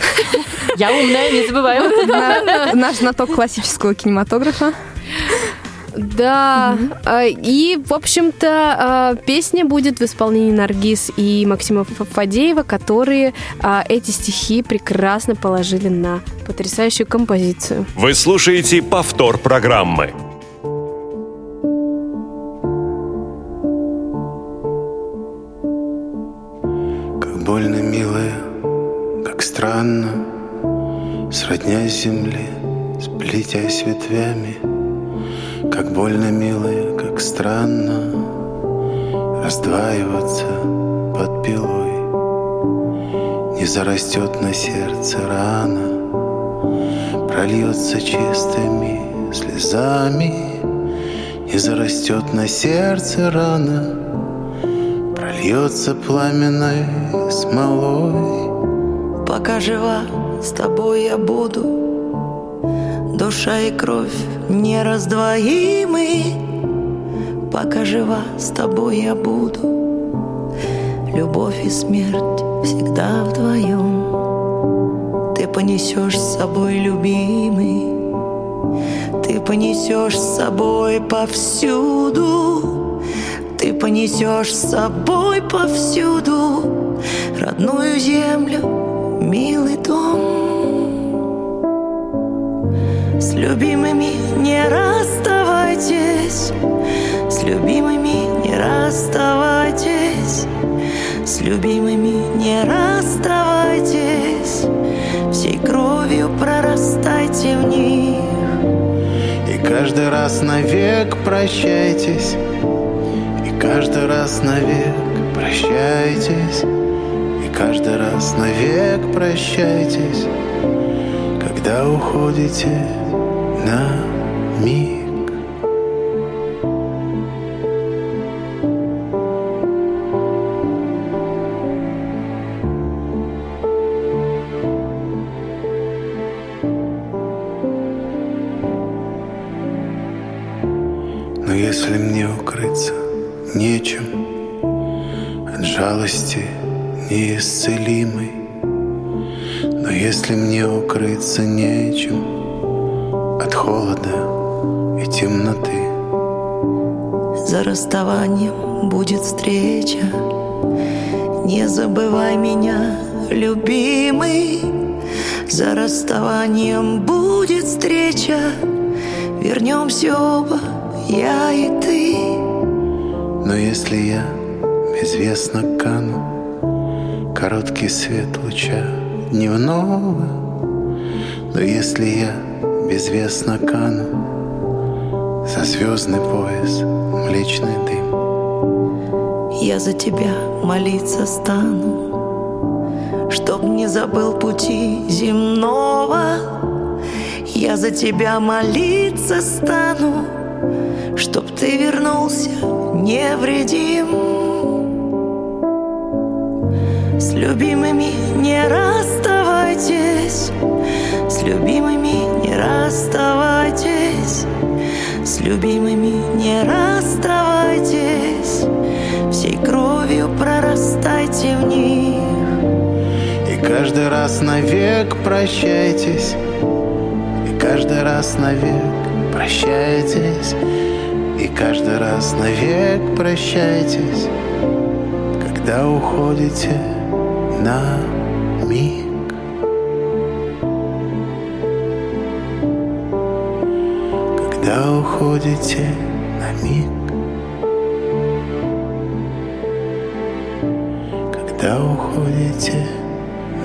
Я умная, не забываю. Наш знаток классического кинематографа. Да. А, И, в общем-то, а, песня будет в исполнении Наргиз и Максима Фадеева, которые а, эти стихи прекрасно положили на потрясающую композицию. Вы слушаете повтор программы. Больно, милая, как странно. Сроднясь земле, сплетясь ветвями. Как больно, милая, как странно Раздваиваться под пилой. Не зарастет на сердце рана Прольется чистыми слезами. Не зарастет на сердце рана Прольется пламенной смолой. Пока жива, с тобой я буду. Душа и кровь нераздвоимы. Пока жива, с тобой я буду. Любовь и смерть всегда вдвоем. Ты понесешь с собой, любимый. Ты понесешь с собой повсюду Ты понесешь с собой повсюду родную землю, милый дом. С любимыми не расставайтесь, с любимыми не расставайтесь, с любимыми не расставайтесь, всей кровью прорастайте в них. И каждый раз навек прощайтесь, каждый раз навек прощайтесь, и каждый раз навек прощайтесь, когда уходите на миг. Расставанием будет встреча. Не забывай меня, любимый. За расставанием будет встреча. Вернемся оба, я и ты. Но если я безвестно кану Короткий свет луча дневного Но если я безвестно кану За звездный пояс млечный дым Я за тебя молиться стану, Чтоб не забыл пути земного. Я за тебя молиться стану, Чтоб ты вернулся невредим. С любимыми не расставайтесь, С любимыми не расставайтесь, С любимыми не расставайтесь, Всей кровью прорастайте в них. И каждый раз навек прощайтесь И каждый раз навек прощайтесь И каждый раз навек прощайтесь Когда уходите на миг Когда уходите на миг? Когда уходите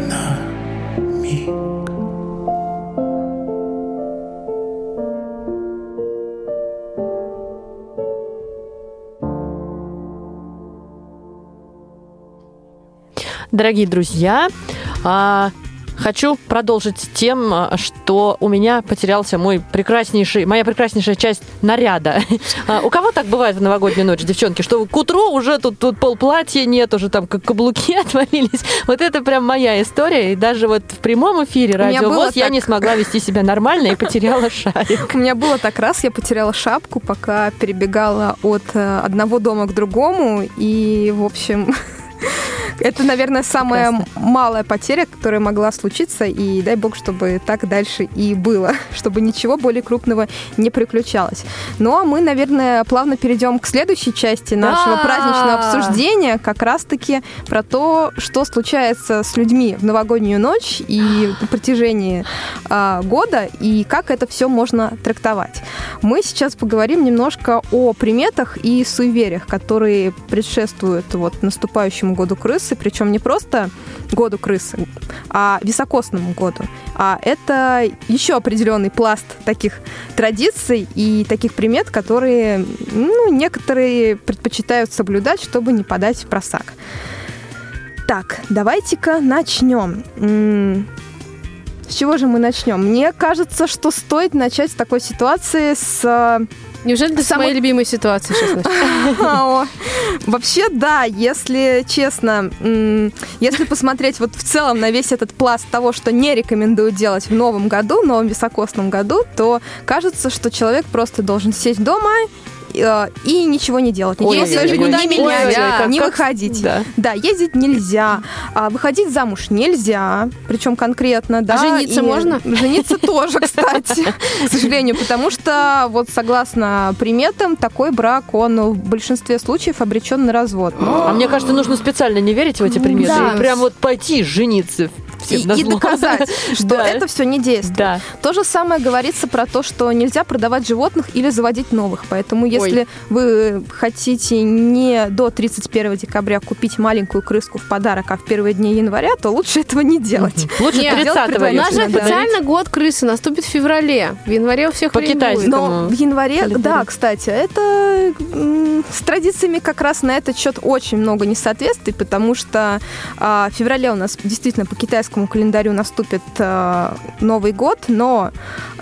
на миг? Дорогие друзья, а, хочу продолжить тем, что у меня потерялся мой прекраснейший, моя прекраснейшая часть наряда. А, У кого так бывает в новогоднюю ночь, девчонки, что к утру уже тут, тут пол платья нет, уже там как каблуки отвалились. Вот это прям моя история. И даже вот в прямом эфире радио ВОЗ я так. не смогла вести себя нормально и потеряла шарик. У меня было так раз, я потеряла шапку, пока перебегала от э, одного дома к другому. И, в общем, это, наверное, самая Прекрасно. малая потеря, которая могла случиться. И дай бог, чтобы так дальше и было, чтобы ничего более крупного не приключалось. Ну, а мы, наверное, плавно перейдем к следующей части нашего Да. праздничного обсуждения, как раз-таки про то, что случается с людьми в новогоднюю ночь и на протяжении а, года, и как это все можно трактовать. Мы сейчас поговорим немножко о приметах и суевериях, которые предшествуют вот наступающему году крысы, причем не просто году крысы, а високосному году. А это еще определенный пласт таких традиций и таких примет, которые ну, некоторые предпочитают соблюдать, чтобы не подать в просак. Так, давайте-ка начнем. С чего же мы начнем? Мне кажется, что стоит начать с такой ситуации с... Неужели ты с Самый- моей любимой ситуации сейчас Вообще, да, если честно, если посмотреть вот в целом на весь этот пласт того, что не рекомендую делать в новом году, в новом високосном году, то кажется, что человек просто должен сесть дома и ничего не делать. Ездить ой, нельзя, ой, ой, как- не выходить. да. Да, ездить нельзя, а выходить замуж нельзя, причем конкретно, да. жениться и можно? Жениться тоже, кстати, к сожалению, потому что вот согласно приметам такой брак, он в большинстве случаев обречен на развод. А мне кажется, нужно специально не верить в эти приметы. И прям вот пойти жениться. всем И, и доказать, что Да. это все не действует. Да. То же самое говорится про то, что нельзя продавать животных или заводить новых. Поэтому если вы хотите не до 31 декабря купить маленькую крыску в подарок, а в первые дни января, то лучше этого не делать. Лучше Нет, 30 делать У нас же официально год крысы наступит в феврале. В январе у всех По китайскому. Но в январе, да, кстати, это с традициями как раз на этот счет очень много несоответствий, потому что а, в феврале у нас действительно по китайскому календарю наступит а, Новый год, но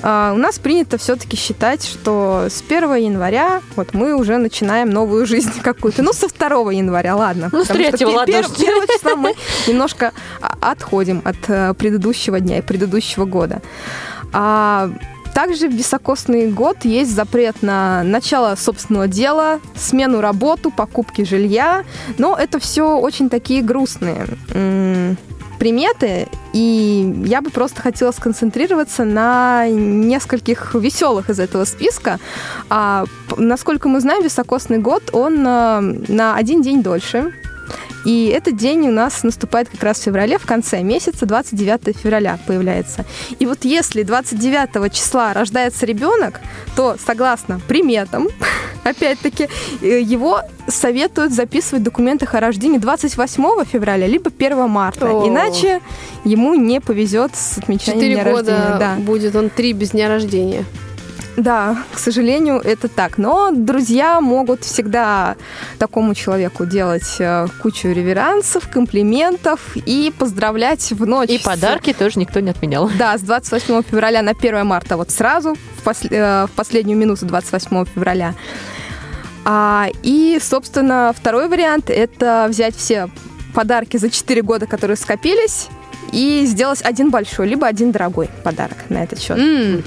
а, у нас принято все-таки считать, что с 1 января вот мы уже начинаем новую жизнь какую-то. Ну, со 2 января, ладно. Ну, с потому что 3-го, пе- ладно пер- уж. 1 числа мы немножко а, отходим от э, предыдущего дня и предыдущего года. А, также в високосный год есть запрет на начало собственного дела, смену работу, покупки жилья. Но это все очень такие грустные приметы, и я бы просто хотела сконцентрироваться на нескольких веселых из этого списка. А, насколько мы знаем, високосный год, он э, на один день дольше. И этот день у нас наступает как раз в феврале, в конце месяца, 29 февраля появляется. И вот если 29 числа рождается ребенок, то согласно приметам, опять-таки, э, его советуют записывать в документах о рождении 28 февраля, либо 1 марта. О. Иначе ему не повезет с отмечанием Четыре дня года рождения. Да. будет он три без дня рождения. Да, к сожалению, это так. Но друзья могут всегда такому человеку делать э, кучу реверансов, комплиментов и поздравлять в ночь. И подарки тоже никто не отменял. Да, с 28 февраля на 1 марта, вот сразу, в, пос- э, в последнюю минуту 28 февраля. А, и, собственно, второй вариант – это взять все подарки за 4 года, которые скопились, и сделать один большой, либо один дорогой подарок на этот счет. А,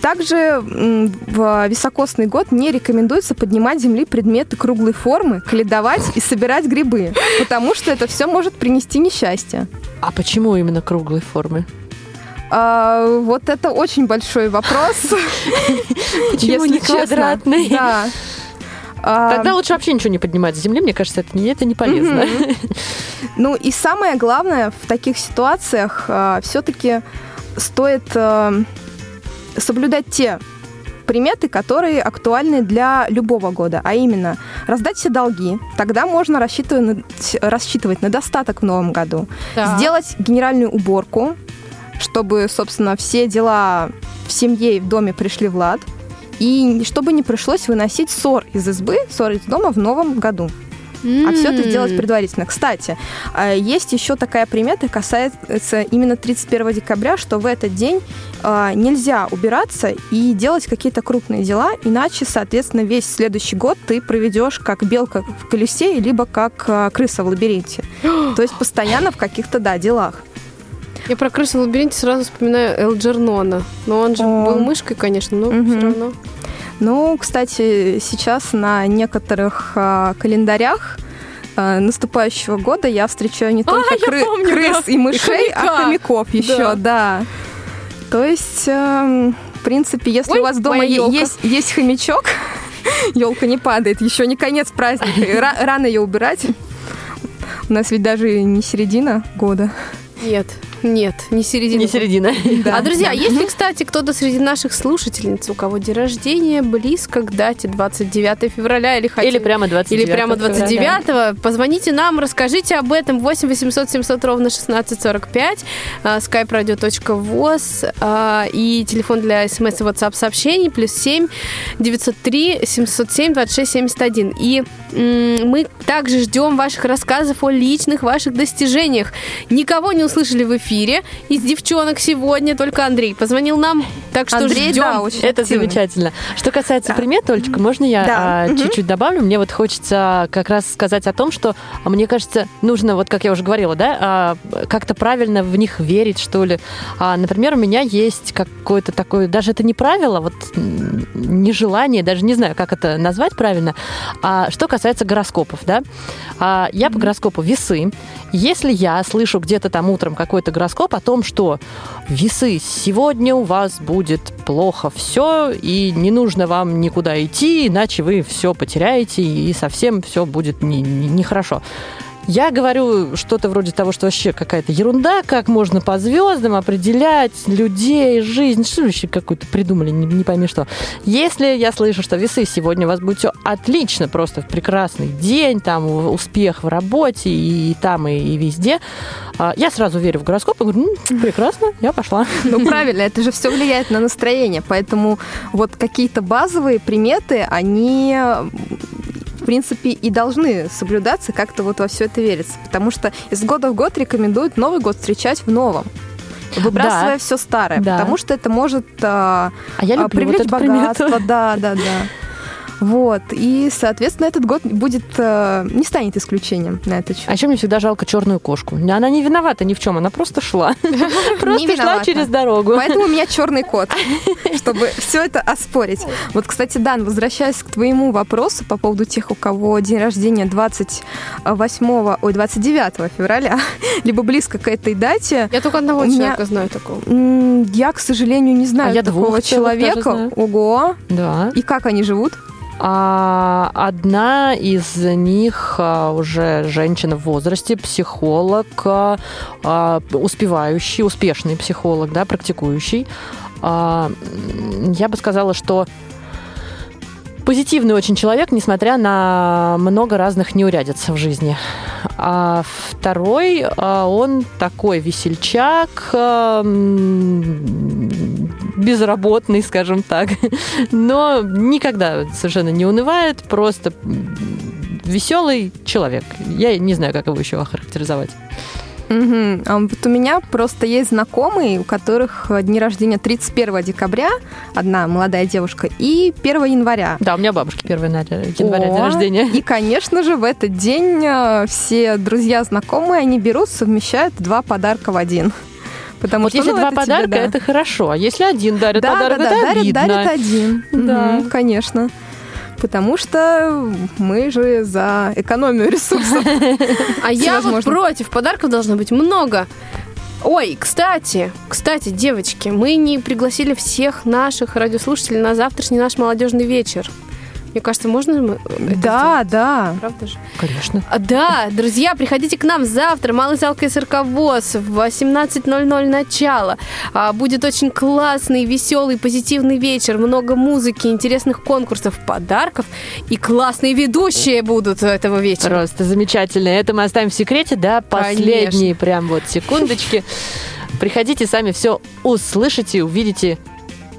также м, в високосный год не рекомендуется поднимать земли предметы круглой формы, кледовать и собирать грибы, потому что это все может принести несчастье. А почему именно круглой формы? А, вот это очень большой вопрос. Почему не квадратный? Да. А, Тогда лучше вообще ничего не поднимать с земли, мне кажется, это не, это не полезно. Ну и самое главное в таких ситуациях все-таки стоит э, соблюдать те приметы, которые актуальны для любого года, а именно раздать все долги, тогда можно рассчитывать, на- рассчитывать на достаток в новом году, Так. сделать генеральную уборку, чтобы, собственно, все дела в семье и в доме пришли в лад, и чтобы не пришлось выносить ссор из избы, ссор из дома в новом году. А все это сделать предварительно. Кстати, а, есть еще такая примета, касается именно 31 декабря, что в этот день а, нельзя убираться и делать какие-то крупные дела, иначе, соответственно, весь следующий год ты проведешь как белка в колесе, либо как а, крыса в лабиринте. То есть постоянно в каких-то, да, делах. Я про крысу в лабиринте сразу вспоминаю Элджернона. Но он же О. был мышкой, конечно, но Мгм. все равно. Ну, кстати, сейчас на некоторых а, календарях а, наступающего года я встречаю не только я кры- помню, крыс да. и мышей, И а хомяков еще, да. То есть, эм, в принципе, если Ой, у вас дома е- есть, есть хомячок, елка не падает, еще не конец праздника, и рано ее убирать. У нас ведь даже не середина года. Нет, нет, не середина. Не середина. А, друзья, если, кстати, кто-то среди наших слушательниц, у кого день рождения близко к дате 29 февраля или хотя Или прямо 29 или прямо февраля. 29 позвоните нам, расскажите об этом 8 800 700 ровно 1645 skype-radio.voz а, и телефон для смс и WhatsApp сообщений плюс 7 903 707 26 71. И мы также ждем ваших рассказов о личных ваших достижениях. Никого не услышали в эфире, эфире из девчонок сегодня. Только Андрей позвонил нам, так что Андрей, ждем. да, очень Это активный. замечательно. Что касается Да. примет, Олечка, можно я Да. а, чуть-чуть добавлю? Мне вот хочется как раз сказать о том, что а, мне кажется, нужно, вот как я уже говорила, да, а, как-то правильно в них верить, что ли. А, Например, у меня есть какое-то такое, даже это не правило, вот нежелание, даже не знаю, как это назвать правильно. А, Что касается гороскопов, да, А, я по гороскопу весы. Если я слышу где-то там утром какой-то гороскоп о том, что весы, сегодня у вас будет плохо все, и не нужно вам никуда идти, иначе вы все потеряете, и совсем все будет не- не- нехорошо. Я говорю что-то вроде того, что вообще какая-то ерунда, как можно по звездам определять людей, жизнь, что вообще какую-то придумали, не, не пойми что. Если я слышу, что весы сегодня у вас будет все отлично, просто прекрасный день, там успех в работе и, там, и, и везде, а, я сразу верю в гороскоп и говорю, «М, прекрасно, я пошла. Ну, правильно, это же все влияет на настроение. Поэтому вот какие-то базовые приметы, они принципе, и должны соблюдаться, как-то вот во все это верится. Потому что из года в год рекомендуют Новый год встречать в новом. Выбрасывая Да. все старое, Да. потому что это может а, А я а, люблю привлечь вот эту примету. богатство. Да, да, да. Вот. И, соответственно, этот год будет а, не станет исключением на этот счет. А еще мне всегда жалко черную кошку. Она не виновата ни в чем, она просто шла. Просто шла через дорогу. Поэтому у меня черный кот, чтобы все это оспорить. Вот, кстати, Дан, возвращаясь к твоему вопросу по поводу тех, у кого день рождения 28, ой, 29 февраля, либо близко к этой дате, Я только одного человека знаю такого. я, к сожалению, не знаю А я такого человека. Ого! Да. И как они живут? А одна из них а, уже женщина в возрасте, психолог, а, а, успевающий, успешный психолог, да, практикующий. Я бы сказала, что позитивный очень человек, несмотря на много разных неурядиц в жизни. А второй, он такой весельчак, безработный, скажем так, но никогда совершенно не унывает, просто веселый человек. Я не знаю, как его еще охарактеризовать. Мгм. А Вот у меня просто есть знакомые, у которых дни рождения 31 декабря, одна молодая девушка, и 1 января. Да, у меня бабушки 1 января, день рождения. И, конечно же, в этот день э, все друзья, знакомые, они берут, совмещают два подарка в один. Потому Вот что, если ну, два это тебе, подарка, да. это хорошо. А если один дарит да, подарок, да, да, это дарят, обидно. дарят один. Да. Мгм, конечно. Потому что мы же за экономию ресурсов. А я вот против. Подарков должно быть много. Ой, кстати, кстати, девочки, мы не пригласили всех наших радиослушателей на завтрашний наш молодежный вечер. Мне кажется, можно мы это Да, сделать? да. Правда же? Конечно. А, Да, друзья, приходите к нам завтра. Малый зал КСРК ВОЗ в 18.00 начало. А, Будет очень классный, веселый, позитивный вечер. Много музыки, интересных конкурсов, подарков. И классные ведущие будут этого вечера. Просто замечательно. Это мы оставим в секрете, да, последние прям вот секундочки. Приходите, сами все услышите, увидите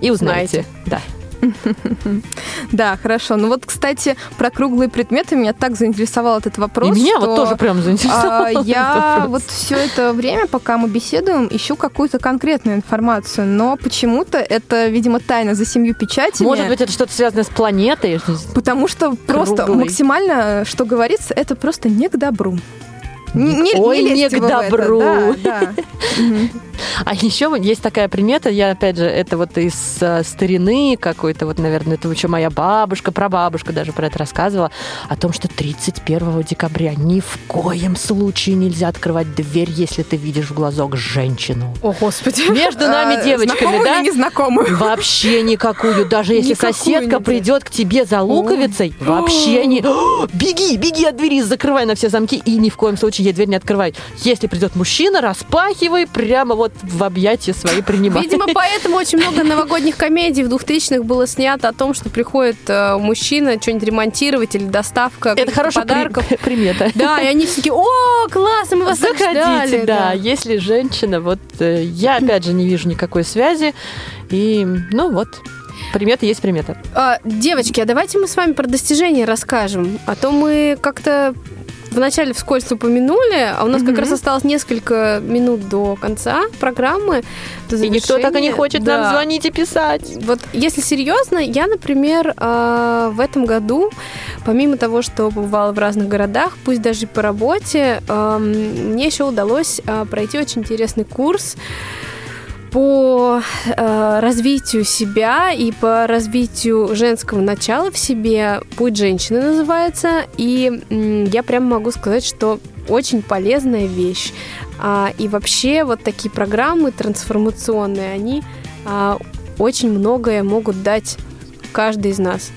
и узнаете. Да. Да, хорошо. Ну вот, кстати, про круглые предметы меня так заинтересовал этот вопрос. И меня что, вот тоже прям заинтересовал а, этот Я вот все это время, пока мы беседуем, ищу какую-то конкретную информацию, но почему-то это, видимо, тайна за семью печатями. Может быть, это что-то связано с планетой? Потому что просто Круглый. максимально, что говорится, это просто не к добру. Не, не- не Ой, не лезьте к в это. добру. Да, да. А еще есть такая примета, я, опять же, это вот из э, старины какой-то, вот, наверное, это еще моя бабушка, прабабушка даже про это рассказывала, о том, что 31 декабря ни в коем случае нельзя открывать дверь, если ты видишь в глазок женщину. О, Господи. Между нами А, девочками, знакомую да? незнакомую? Вообще никакую. Даже если соседка придет к тебе за луковицей, вообще не... Беги, беги от двери, закрывай на все замки и ни в коем случае ей дверь не открывай. Если придет мужчина, распахивай, прямо вот в объятия свои принимай. Видимо, поэтому очень много новогодних комедий в 2000-х было снято о том, что приходит э, мужчина что-нибудь ремонтировать или доставка Это каких-то хорошая при- подарков. примета. Да, и они все такие, о, классно, мы вас Заходите, ждали». да. Если женщина, вот э, я опять же не вижу никакой связи. И, ну вот, примета есть примета. А, девочки, а давайте мы с вами про достижения расскажем. А то мы как-то вначале вскользь упомянули, а у нас как Мгм. раз осталось несколько минут до конца программы. до И никто так и не хочет Да. нам звонить и писать. Вот если серьезно, я, например, э, в этом году, помимо того, что побывала в разных городах, пусть даже и по работе, мне еще удалось э, пройти очень интересный курс по э, развитию себя и по развитию женского начала в себе. Путь женщины называется. И м, я прям могу сказать, что очень полезная вещь. А, и вообще вот такие программы трансформационные, они а, очень многое могут дать каждый из нас.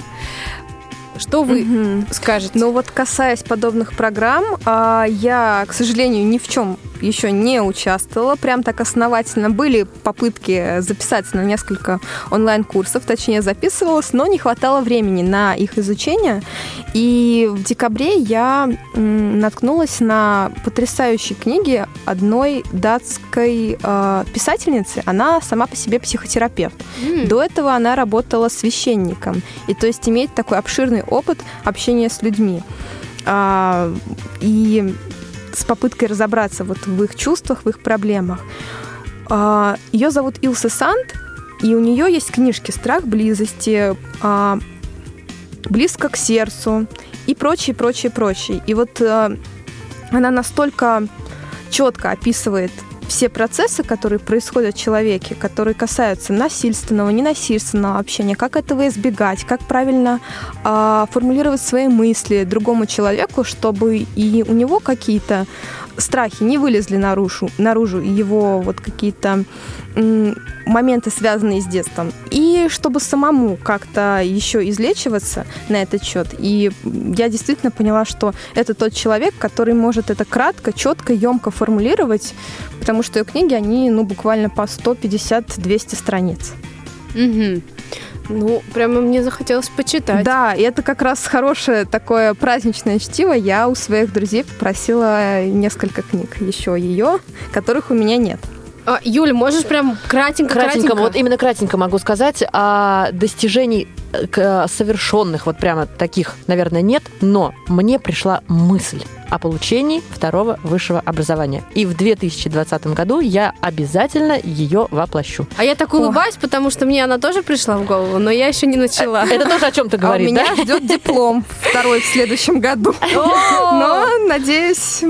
Что вы Мгм. скажете? Ну вот касаясь подобных программ, а, я, к сожалению, ни в чем еще не участвовала. Прям так основательно были попытки записаться на несколько онлайн-курсов, точнее записывалась, но не хватало времени на их изучение. И в декабре я наткнулась на потрясающие книги одной датской э, писательницы. Она сама по себе психотерапевт. М. До этого она работала священником. И то есть имеет такой обширный опыт общения с людьми. А, и с попыткой разобраться вот в их чувствах, в их проблемах. А, ее зовут Илса Санд, и у нее есть книжки «Страх близости», а, «Близко к сердцу» и прочее, прочее, прочее. И вот она настолько четко описывает все процессы, которые происходят в человеке, которые касаются насильственного, ненасильственного общения, как этого избегать, как правильно а, формулировать свои мысли другому человеку, чтобы и у него какие-то страхи не вылезли наружу, наружу его вот какие-то моменты, связанные с детством, и чтобы самому как-то еще излечиваться на этот счет. И я действительно поняла, что это тот человек, который может это кратко, четко, емко формулировать, потому что ее книги, они ну, буквально по 150-200 страниц. Мгм. Ну, прямо мне захотелось почитать. Да, и это как раз хорошее такое праздничное чтиво. Я у своих друзей попросила несколько книг еще ее, которых у меня нет. А, Юля, можешь прям кратенько, Кратенько, вот именно кратенько могу сказать, достижений э, к- совершенных, вот прямо таких, наверное, нет, но мне пришла мысль о получении второго высшего образования. И в 2020 году я обязательно ее воплощу. А я так улыбаюсь, потому что мне она тоже пришла в голову, но я еще не начала. Это тоже о чем-то А у говорит, меня да? ждет диплом второй в следующем году. Но, надеюсь,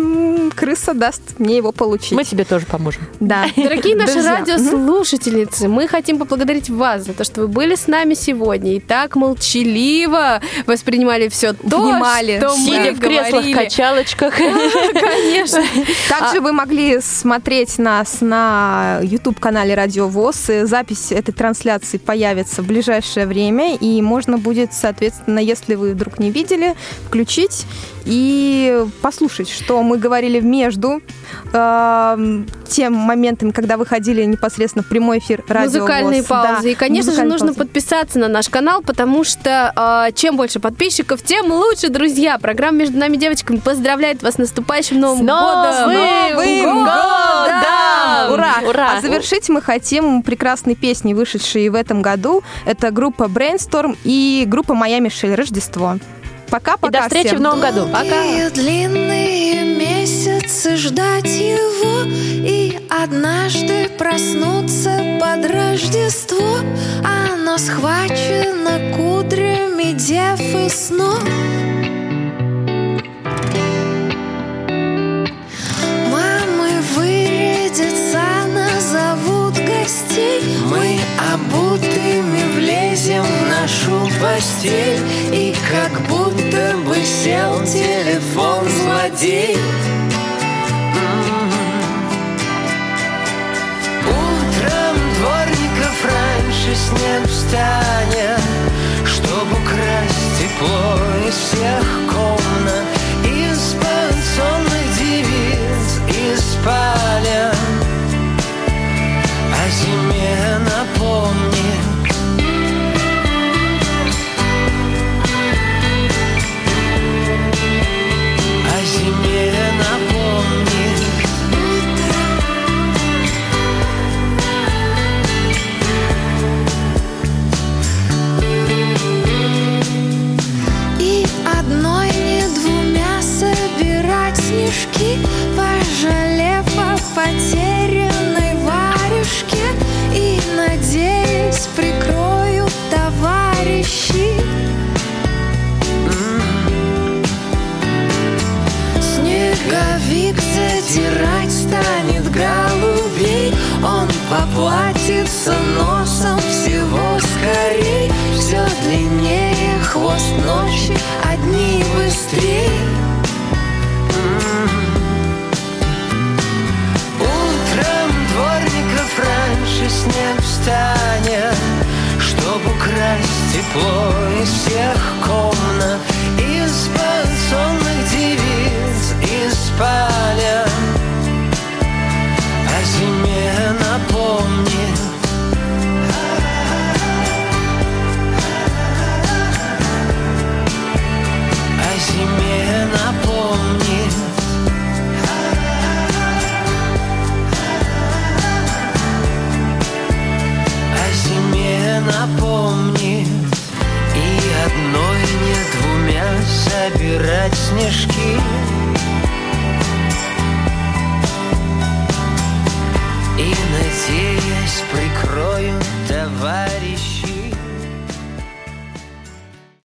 крыса даст мне его получить. Мы тебе тоже поможем. Да. Дорогие наши Друзья, радиослушательницы, мы хотим поблагодарить вас за то, что вы были с нами сегодня и так молчаливо воспринимали все то, Внимали. что мы Сидя в креслах, качалочках. Конечно. Также вы могли смотреть нас на YouTube-канале Радио ВОЗ. Запись этой трансляции появится в ближайшее время, и можно будет, соответственно, если вы вдруг не видели, включить и послушать, что мы говорили между э, тем моментами, когда выходили непосредственно в прямой эфир Радио Музыкальные паузы. Да, и, конечно же, нужно паузы. подписаться на наш канал, потому что э, чем больше подписчиков, тем лучше, друзья. Программа «Между нами девочками» поздравляет вас с наступающим Новым С годом! Новым годом! Ура! Ура! А завершить мы хотим прекрасной песней, вышедшей в этом году. Это группа Brainstorm и группа Моя Мишель Рождество. Пока-пока. И до встречи всем. в Новом году. Долгие длинные месяцы ждать его И однажды проснуться под Рождество Оно схвачено кудрями дев и снов Мамы вырядятся, назовут гостей Мы обутыми влезем в нашу постель И как будто бы сел телефон злодей. Утром дворников раньше снег встанет Чтоб украсть тепло из всех комнат Из-под сонных девиц, из спален